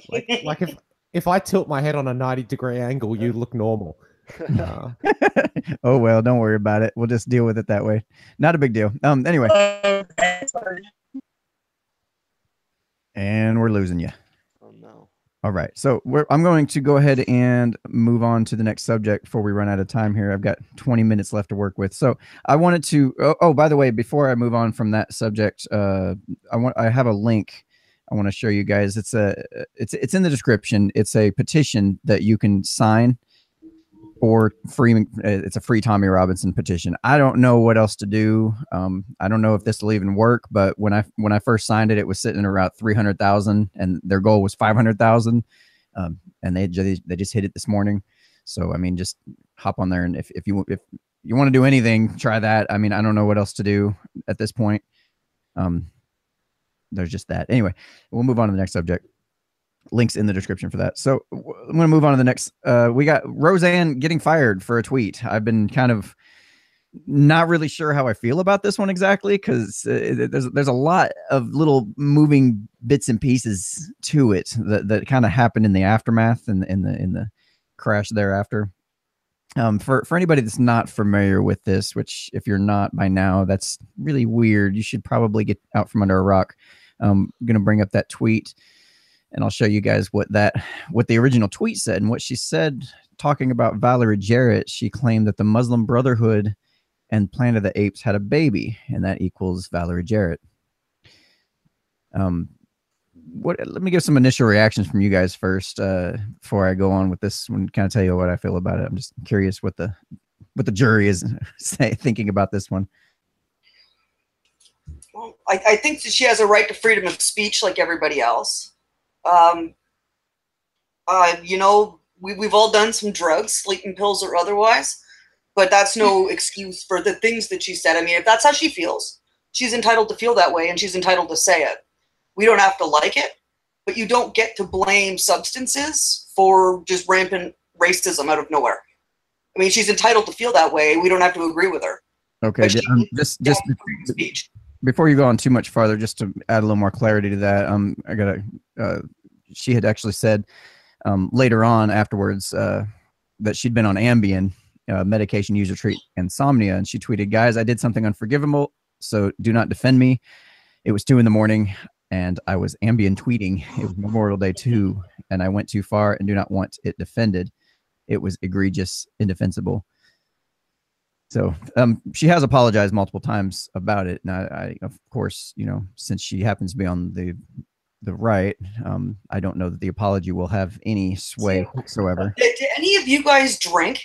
like if if I tilt my head on a 90 degree angle, you look normal. Oh well, don't worry about it. We'll just deal with it that way. Not a big deal. Um. Anyway, and we're losing you. oh no. All right. So we're, I'm going to go ahead and move on to the next subject before we run out of time here. I've got 20 minutes left to work with. So I wanted to. Oh, oh by the way, before I move on from that subject, uh, I want I have a link. I want to show you guys. It's a it's it's in the description. It's a petition that you can sign or free uh, it's a free tommy robinson petition. I don't know what else to do. Um, i don't know if this will even work but when i when i first signed it it was sitting around 300000 and their goal was 500000 um, and they, they just hit it this morning. So i mean just hop on there and if, if you if you want to do anything try that. I mean i don't know what else to do at this point. Um, there's just that. Anyway we'll move on to the next subject links in the description for that. So I'm going to move on to the next. Uh, we got Roseanne getting fired for a tweet. I've been kind of not really sure how I feel about this one exactly because uh, there's there's a lot of little moving bits and pieces to it that, that kind of happened in the aftermath and in, the in the crash thereafter. Um, for for anybody that's not familiar with this, which if you're not by now, that's really weird. You should probably get out from under a rock. Um, I'm gonna bring up that tweet and I'll show you guys what that what the original tweet said and what she said talking about Valerie Jarrett. She claimed that the Muslim Brotherhood and Planet of the Apes had a baby, and that equals Valerie Jarrett. Um, what? Let me give some initial reactions from you guys first uh, before I go on with this one. Kind of tell you what I feel about it. I'm just curious what the what the jury is say, thinking about this one. Well, I, I think that she has a right to freedom of speech like everybody else. Um, uh, you know, we, we've all done some drugs, sleeping pills or otherwise, but that's no excuse for the things that she said. I mean, if that's how she feels, she's entitled to feel that way and she's entitled to say it. We don't have to like it, but you don't get to blame substances for just rampant racism out of nowhere. I mean, she's entitled to feel that way. We don't have to agree with her. Okay, um, just just speech before you go on too much farther, just to add a little more clarity to that, um, I gotta. Uh, she had actually said um, later on afterwards uh, that she'd been on Ambien, uh, medication user treat insomnia, and she tweeted, "Guys, I did something unforgivable, so do not defend me. It was two in the morning." And I was Ambien tweeting. It was Memorial Day too, and I went too far and do not want it defended. It was egregious, indefensible. So um, she has apologized multiple times about it, and I, I, of course, you know, since she happens to be on the the right, um, I don't know that the apology will have any sway whatsoever. Did, did any of you guys drink?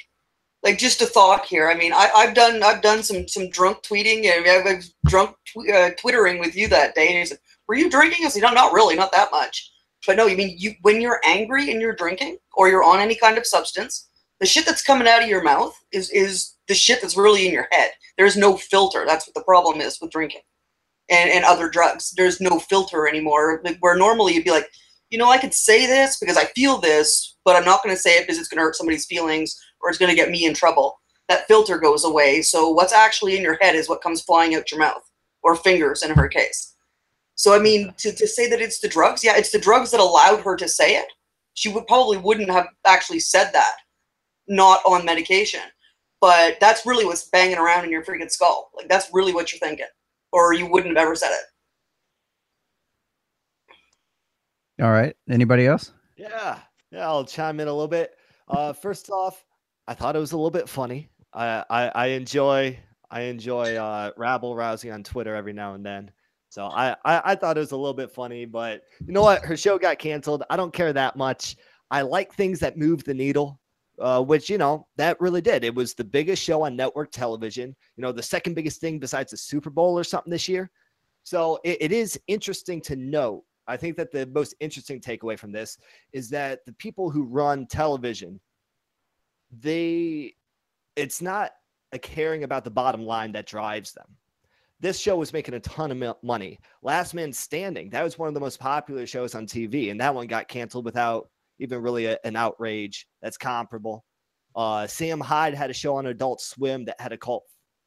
Like just a thought here. I mean, I, have done I've done some some drunk tweeting and I was drunk tw- uh, twittering with you that day. And he said, "Were you drinking?" I said, "No, not really, not that much." But no, you mean you when you're angry and you're drinking or you're on any kind of substance, the shit that's coming out of your mouth is is the shit that's really in your head. There's no filter. That's what the problem is with drinking and, and other drugs. There's no filter anymore. Like where normally you'd be like, you know, I could say this because I feel this, but I'm not going to say it because it's going to hurt somebody's feelings or it's going to get me in trouble. That filter goes away. So what's actually in your head is what comes flying out your mouth or fingers in her case. So I mean, to, to say that it's the drugs, yeah, it's the drugs that allowed her to say it. She would probably wouldn't have actually said that, not on medication but that's really what's banging around in your freaking skull. Like that's really what you're thinking, or you wouldn't have ever said it. All right. Anybody else? Yeah, yeah. I'll chime in a little bit. Uh, first off, I thought it was a little bit funny. I I, I enjoy I enjoy uh, rabble rousing on Twitter every now and then. So I, I I thought it was a little bit funny, but you know what? Her show got canceled. I don't care that much. I like things that move the needle uh, which you know that really did. It was the biggest show on network television. You know, the second biggest thing besides the Super Bowl or something this year. So it, it is interesting to note. I think that the most interesting takeaway from this is that the people who run television, they, it's not a caring about the bottom line that drives them. This show was making a ton of money. Last Man Standing, that was one of the most popular shows on TV, and that one got canceled without even really a, an outrage that's comparable. Uh, Sam Hyde had a show on Adult Swim that had a cult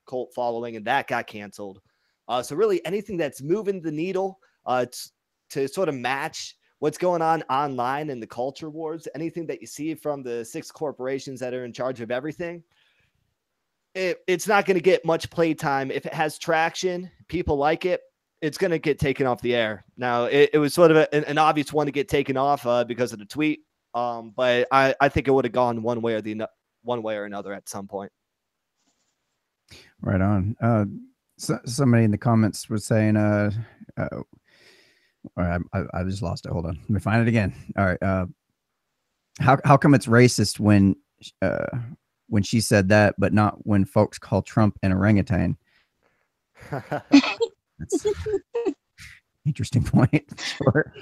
cult following, and that got canceled. Uh, so really, anything that's moving the needle uh, t- to sort of match what's going on online in the culture wars, anything that you see from the six corporations that are in charge of everything, it, it's not going to get much playtime. If it has traction, people like it. It's going to get taken off the air. Now, it, it was sort of a, an, an obvious one to get taken off uh, because of the tweet, um, but I, I think it would have gone one way or the no- one way or another at some point. Right on. Uh, so, somebody in the comments was saying, uh, uh all right, I, I just lost it. Hold on. Let me find it again. All right. Uh, how, how come it's racist when, uh, when she said that, but not when folks call Trump an orangutan? That's interesting point. Sure.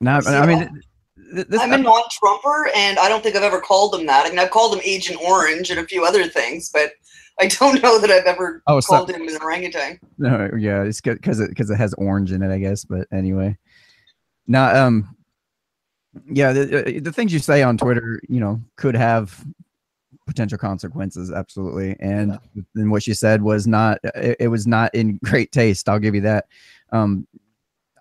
Now, I mean, this, I'm a non-Trumper, and I don't think I've ever called him that. I mean, I've called him Agent Orange and a few other things, but I don't know that I've ever Oh, so- called him an orangutan. No, yeah, it's because it because it has orange in it, I guess. But anyway, now, um, yeah, the, uh, the things you say on Twitter, you know, could have potential consequences, absolutely. And then what she said was not, it, it was not in great taste. I'll give you that. Um,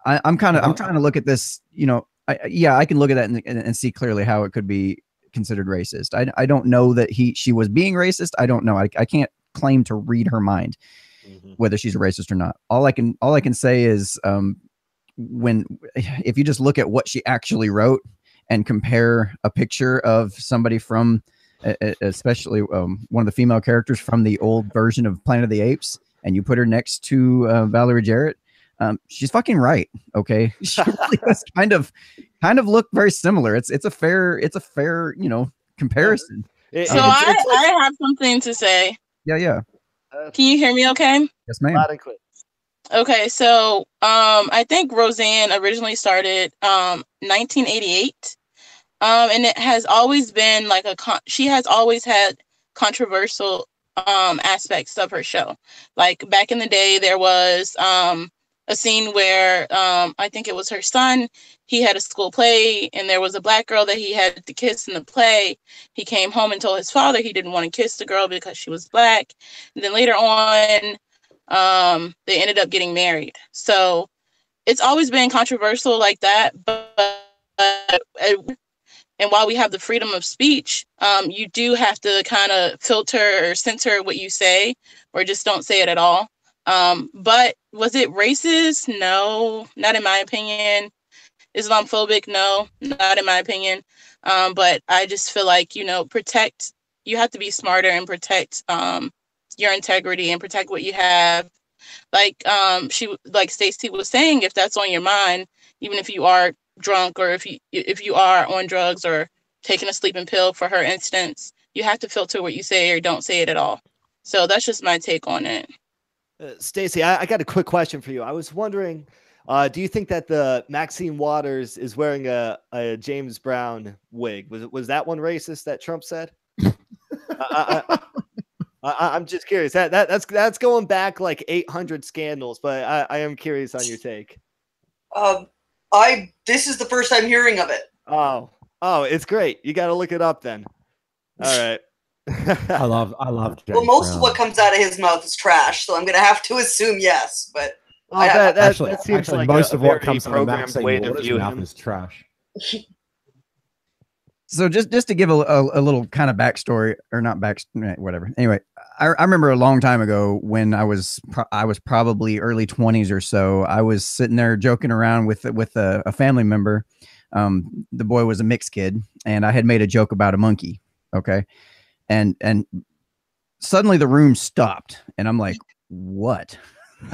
I, I'm kind of, I'm trying to look at this. You know, I, yeah, I can look at that and, and, see clearly how it could be considered racist. I, I don't know that he, she was being racist. I don't know. I, I can't claim to read her mind Mhm. whether she's a racist or not. All I can all I can say is um, when if you just look at what she actually wrote and compare a picture of somebody from especially um, one of the female characters from the old version of Planet of the Apes and you put her next to uh, Valerie Jarrett, um, she's fucking right. Okay, she really does kind of kind of look very similar. It's it's a fair it's a fair you know comparison. It- So it's- I, like- I have something to say. Yeah, yeah. uh, Can you hear me okay? Yes, ma'am. loud and clear. Okay, so um I think Roseanne originally started um 1988. Um and it has always been like a con- she has always had controversial um aspects of her show. Like back in the day there was um a scene where um I think it was her son, he had a school play and there was a black girl that he had to kiss in the play. He came home and told his father he didn't want to kiss the girl because she was black. And then later on um they ended up getting married so it's always been controversial like that but, but and while we have the freedom of speech um you do have to kind of filter or censor what you say or just don't say it at all. Um but was it racist? No not in my opinion. Islamophobic? No not in my opinion. Um but i just feel like you know protect you have to be smarter and protect um your integrity and protect what you have. Like um she like stacy was saying if that's on your mind even if you are drunk or if you if you are on drugs or taking a sleeping pill for her instance you have to filter what you say or don't say it at all so that's just my take on it Uh, Stacy, I, I got a quick question for you. I was wondering, uh, do you think that the Maxine Waters is wearing a, a James Brown wig? Was it was that one racist that Trump said? I, I, I, I'm just curious. That, that that's that's going back like 800 scandals, but I, I am curious on your take. Um, I this is the first time hearing of it. Oh, oh, it's great. You got to look it up then. All right. I love I love James well, most of what comes out of his mouth is trash, so I'm gonna have to assume yes. But Oh, I- that, that, actually, that seems actually like most a, of what comes out of programmed way to view mouth him. is trash. so just just to give a, a, a little kind of backstory or not back whatever anyway I, I remember a long time ago when i was pro- i was probably early 20s or so i was sitting there joking around with with a, a family member um the boy was a mixed kid and i had made a joke about a monkey okay and and suddenly the room stopped and i'm like what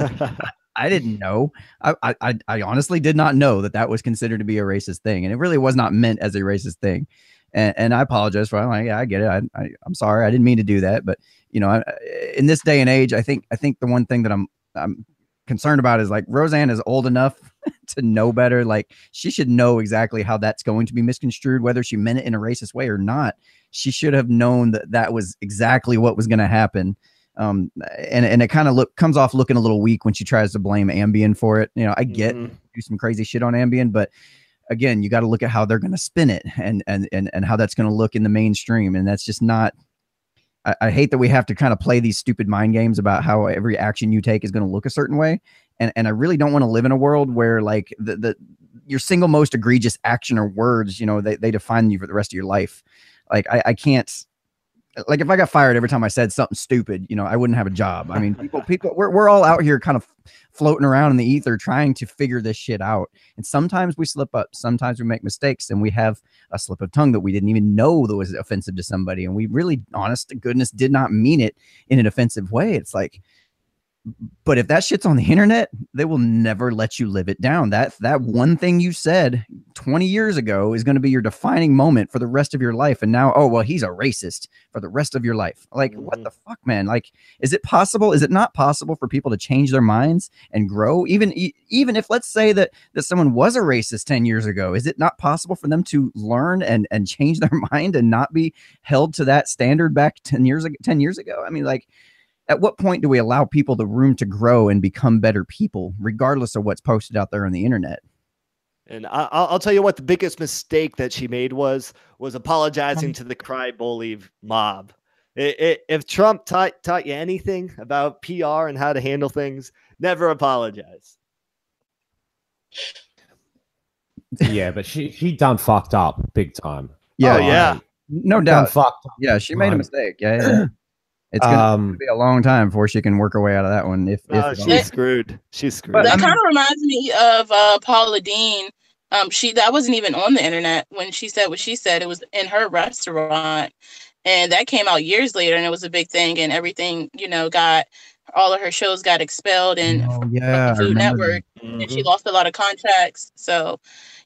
I didn't know. I I- I honestly did not know that that was considered to be a racist thing, and it really was not meant as a racist thing. And, and I apologize for. I'm like, yeah, I get it. I, I I'm sorry. I didn't mean to do that. But you know, I, in this day and age, I think I think the one thing that I'm I'm concerned about is like Roseanne is old enough to know better. Like she should know exactly how that's going to be misconstrued, whether she meant it in a racist way or not. She should have known that that was exactly what was going to happen um and and it kind of look comes off looking a little weak when she tries to blame ambien for it you know i get Mhm. do some crazy shit on ambien but again you got to look at how they're going to spin it and and and, and how that's going to look in the mainstream and that's just not I, hate that we have to kind of play these stupid mind games about how every action you take is going to look a certain way and and i really don't want to live in a world where like the the your single most egregious action or words you know they, they define you for the rest of your life. Like i i can't like if I got fired every time I said something stupid, you know, I wouldn't have a job. I mean, people, people, we're, we're all out here kind of floating around in the ether trying to figure this shit out. And sometimes we slip up, sometimes we make mistakes, and we have a slip of tongue that we didn't even know that was offensive to somebody. And we really, honest to goodness, did not mean it in an offensive way. It's like, but if that shit's on the internet, they will never let you live it down. That that one thing you said 20 years ago is going to be your defining moment for the rest of your life. And now, oh well, he's a racist for the rest of your life. Like, mm-hmm. what the fuck, man? Like, is it possible? Is it not possible for people to change their minds and grow? Even even if let's say that that someone was a racist 10 years ago, is it not possible for them to learn and and change their mind and not be held to that standard back 10 years ago 10 years ago? I mean, like at what point do we allow people the room to grow and become better people, regardless of what's posted out there on the internet? And I, will tell you what the biggest mistake that she made was was apologizing um. to the cry bully mob. It, it, if Trump taught taught you anything about PR and how to handle things, never apologize. Yeah, but she she done fucked up big time. Yeah, oh, yeah, no doubt. Fucked. Yeah, she made a mistake. Yeah, yeah. It's gonna, um, be a long time before she can work her way out of that one. If, uh, if she's screwed, she's screwed. But that kind of reminds me of uh, Paula Deen. Um, she that wasn't even on the internet when she said what she said. It was in her restaurant, and that came out years later, and it was a big thing, and everything you know got all of her shows got expelled and oh, yeah, Food Network, mm-hmm. and she mm-hmm. lost a lot of contracts. So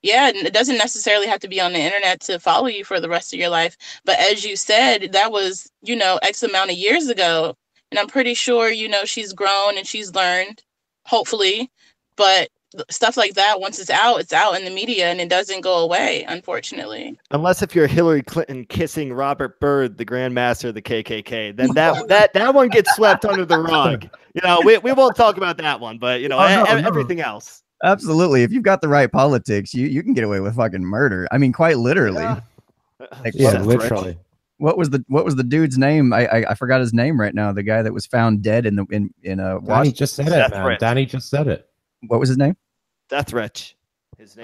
yeah, it doesn't necessarily have to be on the internet to follow you for the rest of your life. But as you said, that was, you know, X amount of years ago. And I'm pretty sure, you know, she's grown and she's learned, hopefully. But stuff like that, once it's out, it's out in the media and it doesn't go away, unfortunately. Unless if you're Hillary Clinton kissing Robert Byrd, the grandmaster of the KKK, then that that that one gets swept under the rug. You know, we, we won't talk about that one, but you know, oh, no, a- no. everything else. Absolutely. If you've got the right politics, you you can get away with fucking murder. I mean, quite literally. Yeah, like, yeah literally. What was the what was the dude's name? I, I, I forgot his name right now. The guy that was found dead in the in in a. Danny just said it, man. Danny just said it. What was his name? Death Rich.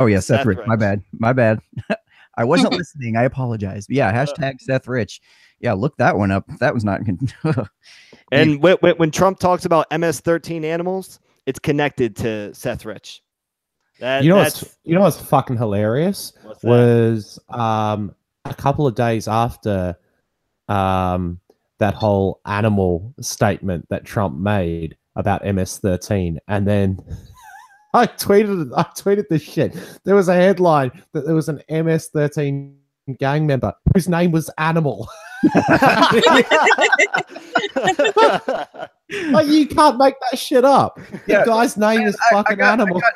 oh yeah, Seth, Rich. Rich. My bad. My bad. I wasn't listening. I apologize. But yeah, uh, hashtag Seth Rich. Yeah, look that one up. That was not. and when, when Trump talks about MS-13 animals, it's connected to Seth Rich. That, you know what's you know what's fucking hilarious was um a couple of days after um that whole animal statement that Trump made about MS13 and then I tweeted I tweeted this shit. There was a headline that there was an MS13 gang member whose name was Animal. like you can't make that shit up. Yeah. The guy's name is fucking I, I got, Animal. I got,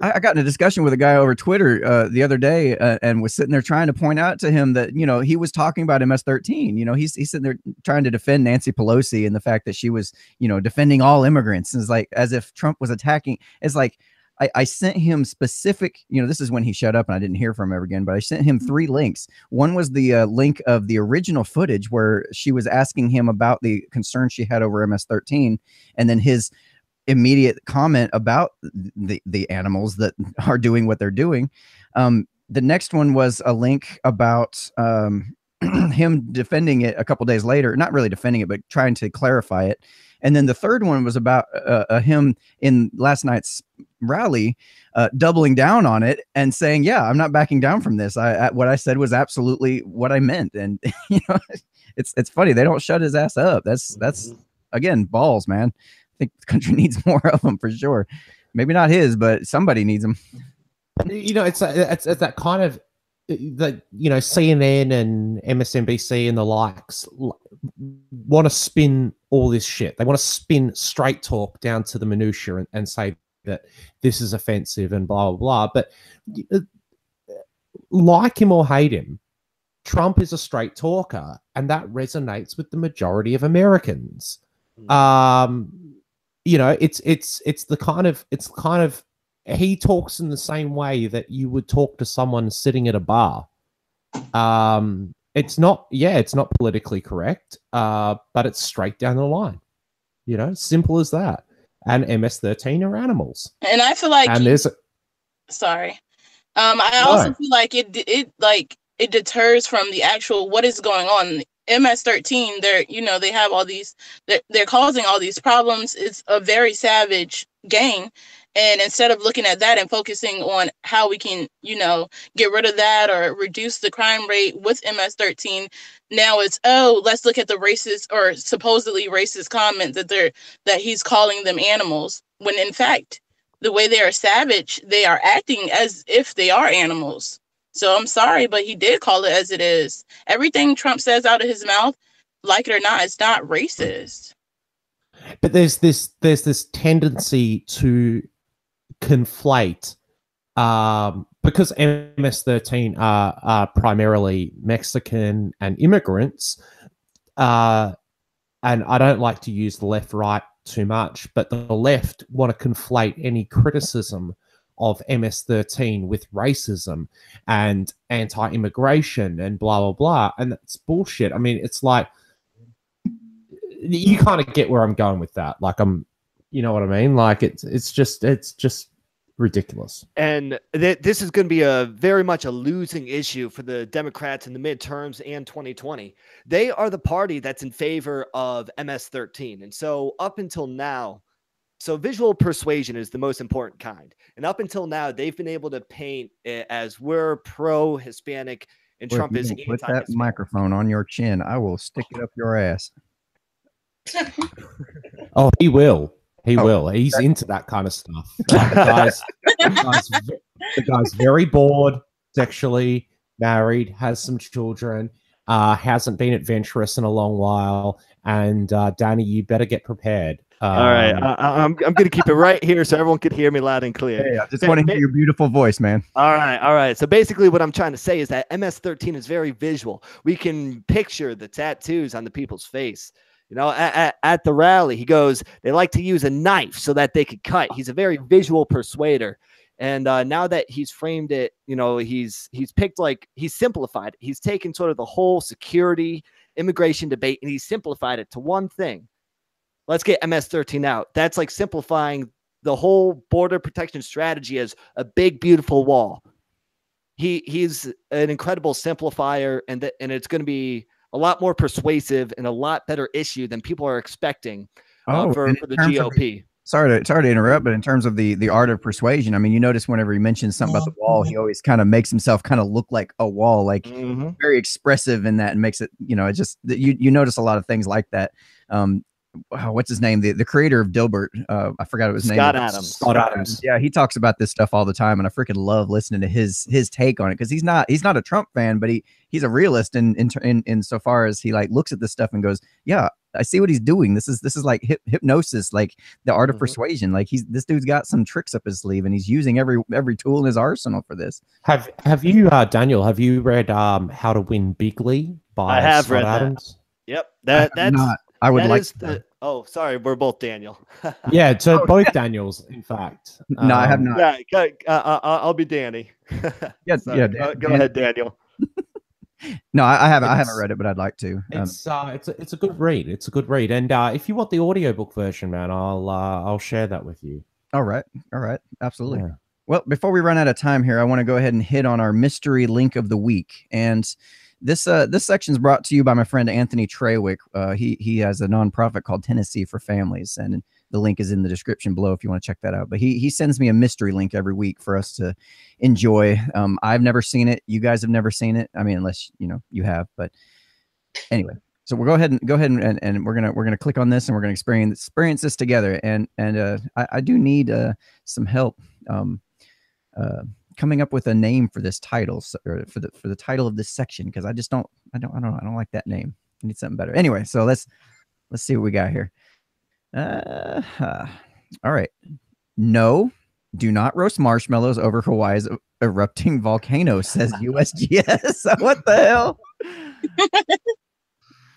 I, got in a discussion with a guy over Twitter uh, the other day, uh, and was sitting there trying to point out to him that you know he was talking about MS-13. You know, he's he's sitting there trying to defend Nancy Pelosi and the fact that she was you know defending all immigrants, and it's like as if Trump was attacking. It's like I, I, sent him specific, you know, this is when he shut up and I didn't hear from him ever again, but I sent him mm-hmm. three links. One was the uh, link of the original footage where she was asking him about the concern she had over MS 13, and then his immediate comment about the the animals that are doing what they're doing. Um, the next one was a link about um, him defending it a couple days later, not really defending it, but trying to clarify it. And then the third one was about uh, uh, him in last night's rally, uh, doubling down on it and saying, "Yeah, I'm not backing down from this. I, I, what I said was absolutely what I meant." And you know, it's it's funny they don't shut his ass up. That's that's mm-hmm. again balls, man think the country needs more of them for sure. Maybe not his, but somebody needs them. You know, it's it's, it's that kind of that you know CNN and MSNBC and the likes want to spin all this shit. They want to spin straight talk down to the minutia and, and say that this is offensive and blah blah blah. But uh, like him or hate him, Trump is a straight talker, and that resonates with the majority of Americans. Hmm. Um, you know it's it's it's the kind of it's kind of he talks in the same way that you would talk to someone sitting at a bar. Um it's not yeah it's not politically correct uh but it's straight down the line you know simple as that. And ms13 are animals. And i feel like and he, there's a, sorry. Um i also feel like it it like it deters from the actual what is going on MS13, they're you know they have all these they're, they're causing all these problems. It's a very savage gang, and instead of looking at that and focusing on how we can you know get rid of that or reduce the crime rate with MS13, now it's oh let's look at the racist or supposedly racist comment that they're that he's calling them animals when in fact the way they are savage, they are acting as if they are animals. So I'm sorry, but he did call it as it is. Everything Trump says out of his mouth, like it or not, it's not racist. But there's this there's this tendency to conflate um, because MS13 are, are primarily Mexican and immigrants. Uh, and I don't like to use the left right too much, but the left want to conflate any criticism of MS13 with racism and anti immigration and blah, blah, blah. And that's bullshit. I mean, it's like, you kind of get where I'm going with that. Like, I'm, you know what I mean? Like, it's, it's just, it's just ridiculous. And th- this is going to be a very much a losing issue for the Democrats in the midterms and 2020. They are the party that's in favor of MS13. And so up until now, so visual persuasion is the most important kind. And up until now, they've been able to paint it as we're pro Hispanic and Well, if Trump you is don't put that anti-Hispanic. microphone on your chin. I will stick it up your ass. Oh, he will. He Oh, will. He's into that kind of stuff. Like, the guy's, the guy's, the guy's very bored, sexually married, has some children, uh, hasn't been adventurous in a long while. And uh, Danny, you better get prepared. Um, All right, I, I- I'm I'm going to keep it right here so everyone can hear me loud and clear. Hey, I just Ba- want to hear your beautiful voice, man. All right, all right. So basically, what I'm trying to say is that MS13 is very visual. We can picture the tattoos on the people's face. You know, at, at, at the rally, he goes, they like to use a knife so that they could cut. He's a very visual persuader. And uh, now that he's framed it, you know, he's he's picked like he's simplified. He's taken sort of the whole security immigration debate and he's simplified it to one thing. Let's get MS13 out. That's like simplifying the whole border protection strategy as a big, beautiful wall. He he's an incredible simplifier, and that and it's going to be a lot more persuasive and a lot better issue than people are expecting uh, for, Oh, and for the GOP. sorry to sorry to interrupt, but in terms of the the art of persuasion, I mean, you notice whenever he mentions something about the wall, he always kind of makes himself kind of look like a wall, like Mhm. very expressive in that, and makes it, you know, it just you you notice a lot of things like that. Um, wow, what's his name? The the creator of Dilbert, uh, I forgot what his name. Scott was. Adams. Scott Adams. Yeah, he talks about this stuff all the time, and I freaking love listening to his his take on it because he's not he's not a Trump fan, but he he's a realist in in in, in so far as he like looks at this stuff and goes, yeah, I see what he's doing. This is this is like hip, hypnosis, like the art of Mhm. persuasion. Like he's this dude's got some tricks up his sleeve, and he's using every every tool in his arsenal for this. Have Have you, uh, Daniel? Have you read um, How to Win Bigly by I have Scott read that. Adams? Yep, that that's not. I would that like. is the. Oh, sorry, we're both Daniel. Yeah, so Oh, both Daniels, in fact. No, I have Um, not. yeah, go- uh, uh, uh, I'll be Danny. Yeah, So, yeah, go, Dan- go Dan- ahead, Daniel. No, I, I haven't. I haven't read it, but I'd like to. Um, It's uh, it's a, it's a good read. It's a good read, and uh, if you want the audiobook version, man, I'll uh, I'll share that with you. all right, all right, absolutely. Yeah. Well, before we run out of time here, I want to go ahead and hit on our mystery link of the week. And this uh, this section is brought to you by my friend Anthony Trawick. Uh, he he has a nonprofit called Tennessee for Families, and the link is in the description below if you want to check that out. But he he sends me a mystery link every week for us to enjoy. Um, I've never seen it. You guys have never seen it. I mean, unless you know you have. But anyway, so we'll go ahead and go ahead and, and, and we're gonna we're gonna click on this and we're gonna experience experience this together. And and uh, I, I do need uh, some help. Um, uh, coming up with a name for this title so, or for the for the title of this section because I just don't I don't I don't I don't like that name. I need something better. Anyway, so let's let's see what we got here. Uh, huh. all right. No, do not roast marshmallows over Hawaii's erupting volcano, says USGS. what the hell?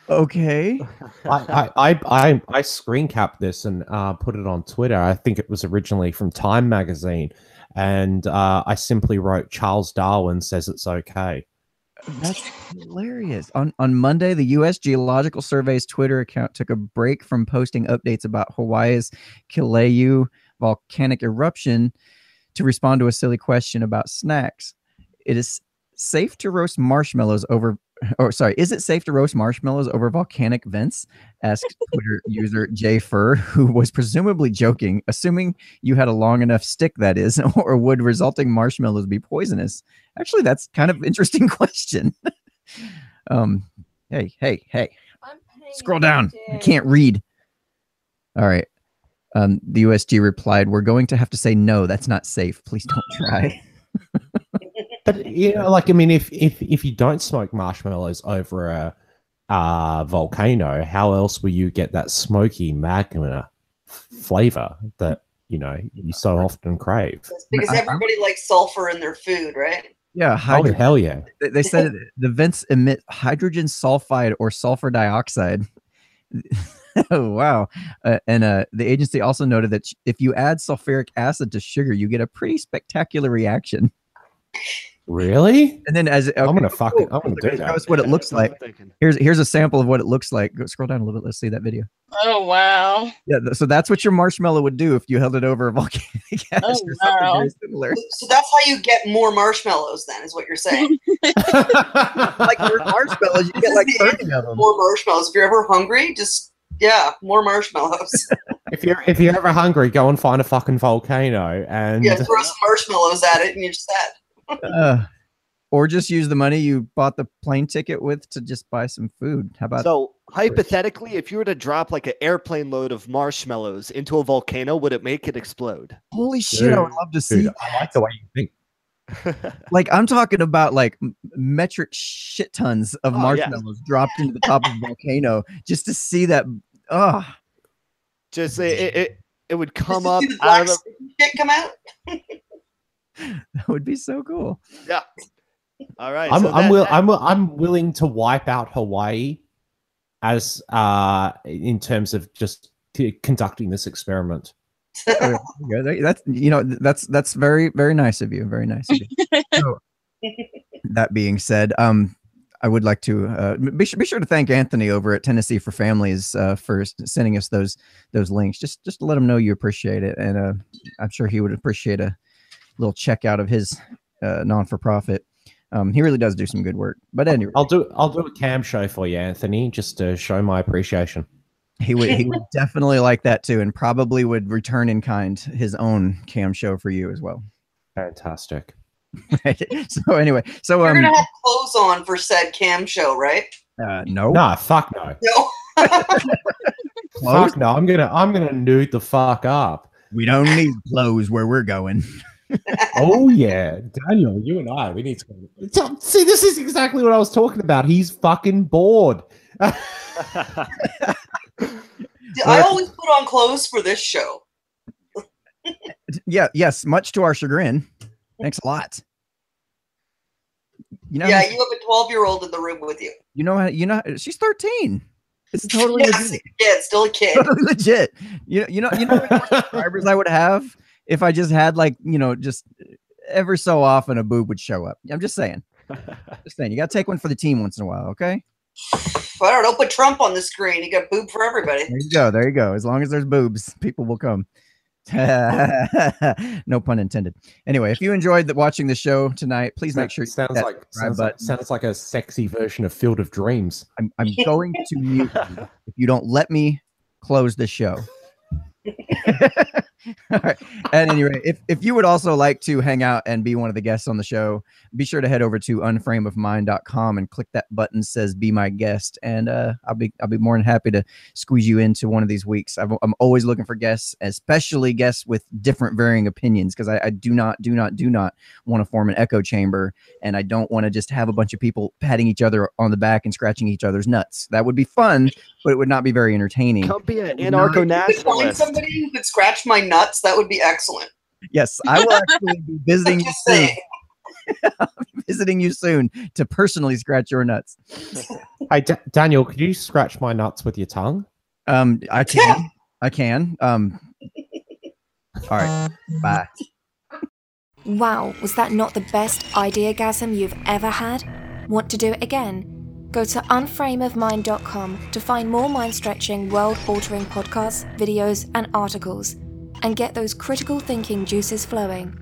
okay. I, I, I, I screen capped this and uh, put it on Twitter. I think it was originally from Time magazine, and uh, I simply wrote Charles Darwin says it's okay. That's hilarious. On on Monday, the U.S. Geological Survey's Twitter account took a break from posting updates about Hawaii's Kilauea volcanic eruption to respond to a silly question about snacks. It is safe to roast marshmallows over or sorry, is it safe to roast marshmallows over volcanic vents? Asked Twitter user Jay Fur, who was presumably joking, assuming you had a long enough stick, that is, or would resulting marshmallows be poisonous? Actually, that's kind of interesting question. um, hey, hey, hey, scroll down. I can't read. All right. Um, the USG replied, "We're going to have to say no. That's not safe. Please don't try." But you know, like I mean, if if if you don't smoke marshmallows over a uh, volcano, how else will you get that smoky magma flavor that you know you so often crave? That's because everybody likes sulfur in their food, right? yeah, Oh hydro- hell yeah! they- they said the vents emit hydrogen sulfide or sulfur dioxide. oh wow! Uh, and uh, the agency also noted that sh- if you add sulfuric acid to sugar, you get a pretty spectacular reaction. Really? And then as I'm gonna okay, fucking I'm gonna do that. That's what it looks that's what I'm like. Here's here's a sample of what it looks like. Go scroll down a little bit. Let's see that video. Oh wow. Yeah, so that's what your marshmallow would do if you held it over a volcanic ash Oh, or something wow. very similar. So that's how you get more marshmallows. Then is what you're saying. Like your marshmallows, you get like thirty of them. more marshmallows. If you're ever hungry, just yeah, more marshmallows. if you're if you're ever hungry, go and find a fucking volcano and yeah, throw some marshmallows at it, and you're set. Uh, or just use the money you bought the plane ticket with to just buy some food. How about So hypothetically, if you were to drop like an airplane load of marshmallows into a volcano, would it make it explode? holy shit? I would love to see. Dude, I like the way you think. Like I'm talking about like metric shit tons of Oh, yeah. marshmallows dropped into the top of a volcano just to see that. Oh, Just it, it, it, it would come to up out of the shit come out. that would be so cool. Yeah. All right. I'm so I'm that- will that- I'm I'm willing to wipe out Hawaii as uh in terms of just c- conducting this experiment. Yeah, that's you know that's that's very very nice of you. Very nice of you. So, that being said, um, I would like to uh, be, sure, be sure to thank Anthony over at Tennessee for Families uh, for sending us those those links. Just just to let him know you appreciate it, and uh, I'm sure he would appreciate a little check out of his uh, non for profit. Um, he really does do some good work. But anyway, I'll do I'll do a cam show for you, Anthony, just to show my appreciation. he would he would definitely like that too, and probably would return in kind his own cam show for you as well. Fantastic. So anyway, so You're um, gonna have clothes on for said cam show, right? uh, no, No, fuck no. No. Fuck no. I'm gonna I'm gonna nude the fuck up. We don't need clothes where we're going. Oh yeah, Daniel, you and I, we need to. So- See, this is exactly what I was talking about. He's fucking bored. I always put on clothes for this show. Yeah, yes, much to our chagrin. Thanks a lot. You know, Yeah, you have a 12 year old in the room with you. you know, how- you know, she's 13. It's totally Yes, legit. yeah, it's still a kid. Totally legit. You know, you know, you know, how subscribers I would have if I just had like, you know, just ever so often a boob would show up. I'm just saying. Just saying. You got to take one for the team once in a while, okay? I don't know. Put Trump on the screen. You got boob for everybody. There you go. There you go. As long as there's boobs, people will come. no pun intended. Anyway, if you enjoyed the, watching the show tonight, please make sure you sounds that like subscribe sounds like, sounds like a sexy version of Field of Dreams. I'm, I'm going to mute you if you don't let me close the show. All right. At any rate, if, if you would also like to hang out and be one of the guests on the show, be sure to head over to unframeofmind.com and click that button that says be my guest. And uh, I'll be I'll be more than happy to squeeze you into one of these weeks. I've, I'm always looking for guests, especially guests with different varying opinions, because I, I do not, do not, do not want to form an echo chamber. And I don't want to just have a bunch of people patting each other on the back and scratching each other's nuts. That would be fun, but it would not be very entertaining. Come be an anarcho If you could find nationalist. somebody who could scratch my nuts, that would be excellent. Yes, I will actually be visiting you soon. Visiting you soon to personally scratch your nuts. Hi, Da- Daniel, could you scratch my nuts with your tongue? Um, I can. I can. Um. All right. Bye. Wow, was that not the best ideagasm you've ever had? Want to do it again? Go to unframeofmind.com to find more mind stretching, world altering podcasts, videos, and articles, and get those critical thinking juices flowing.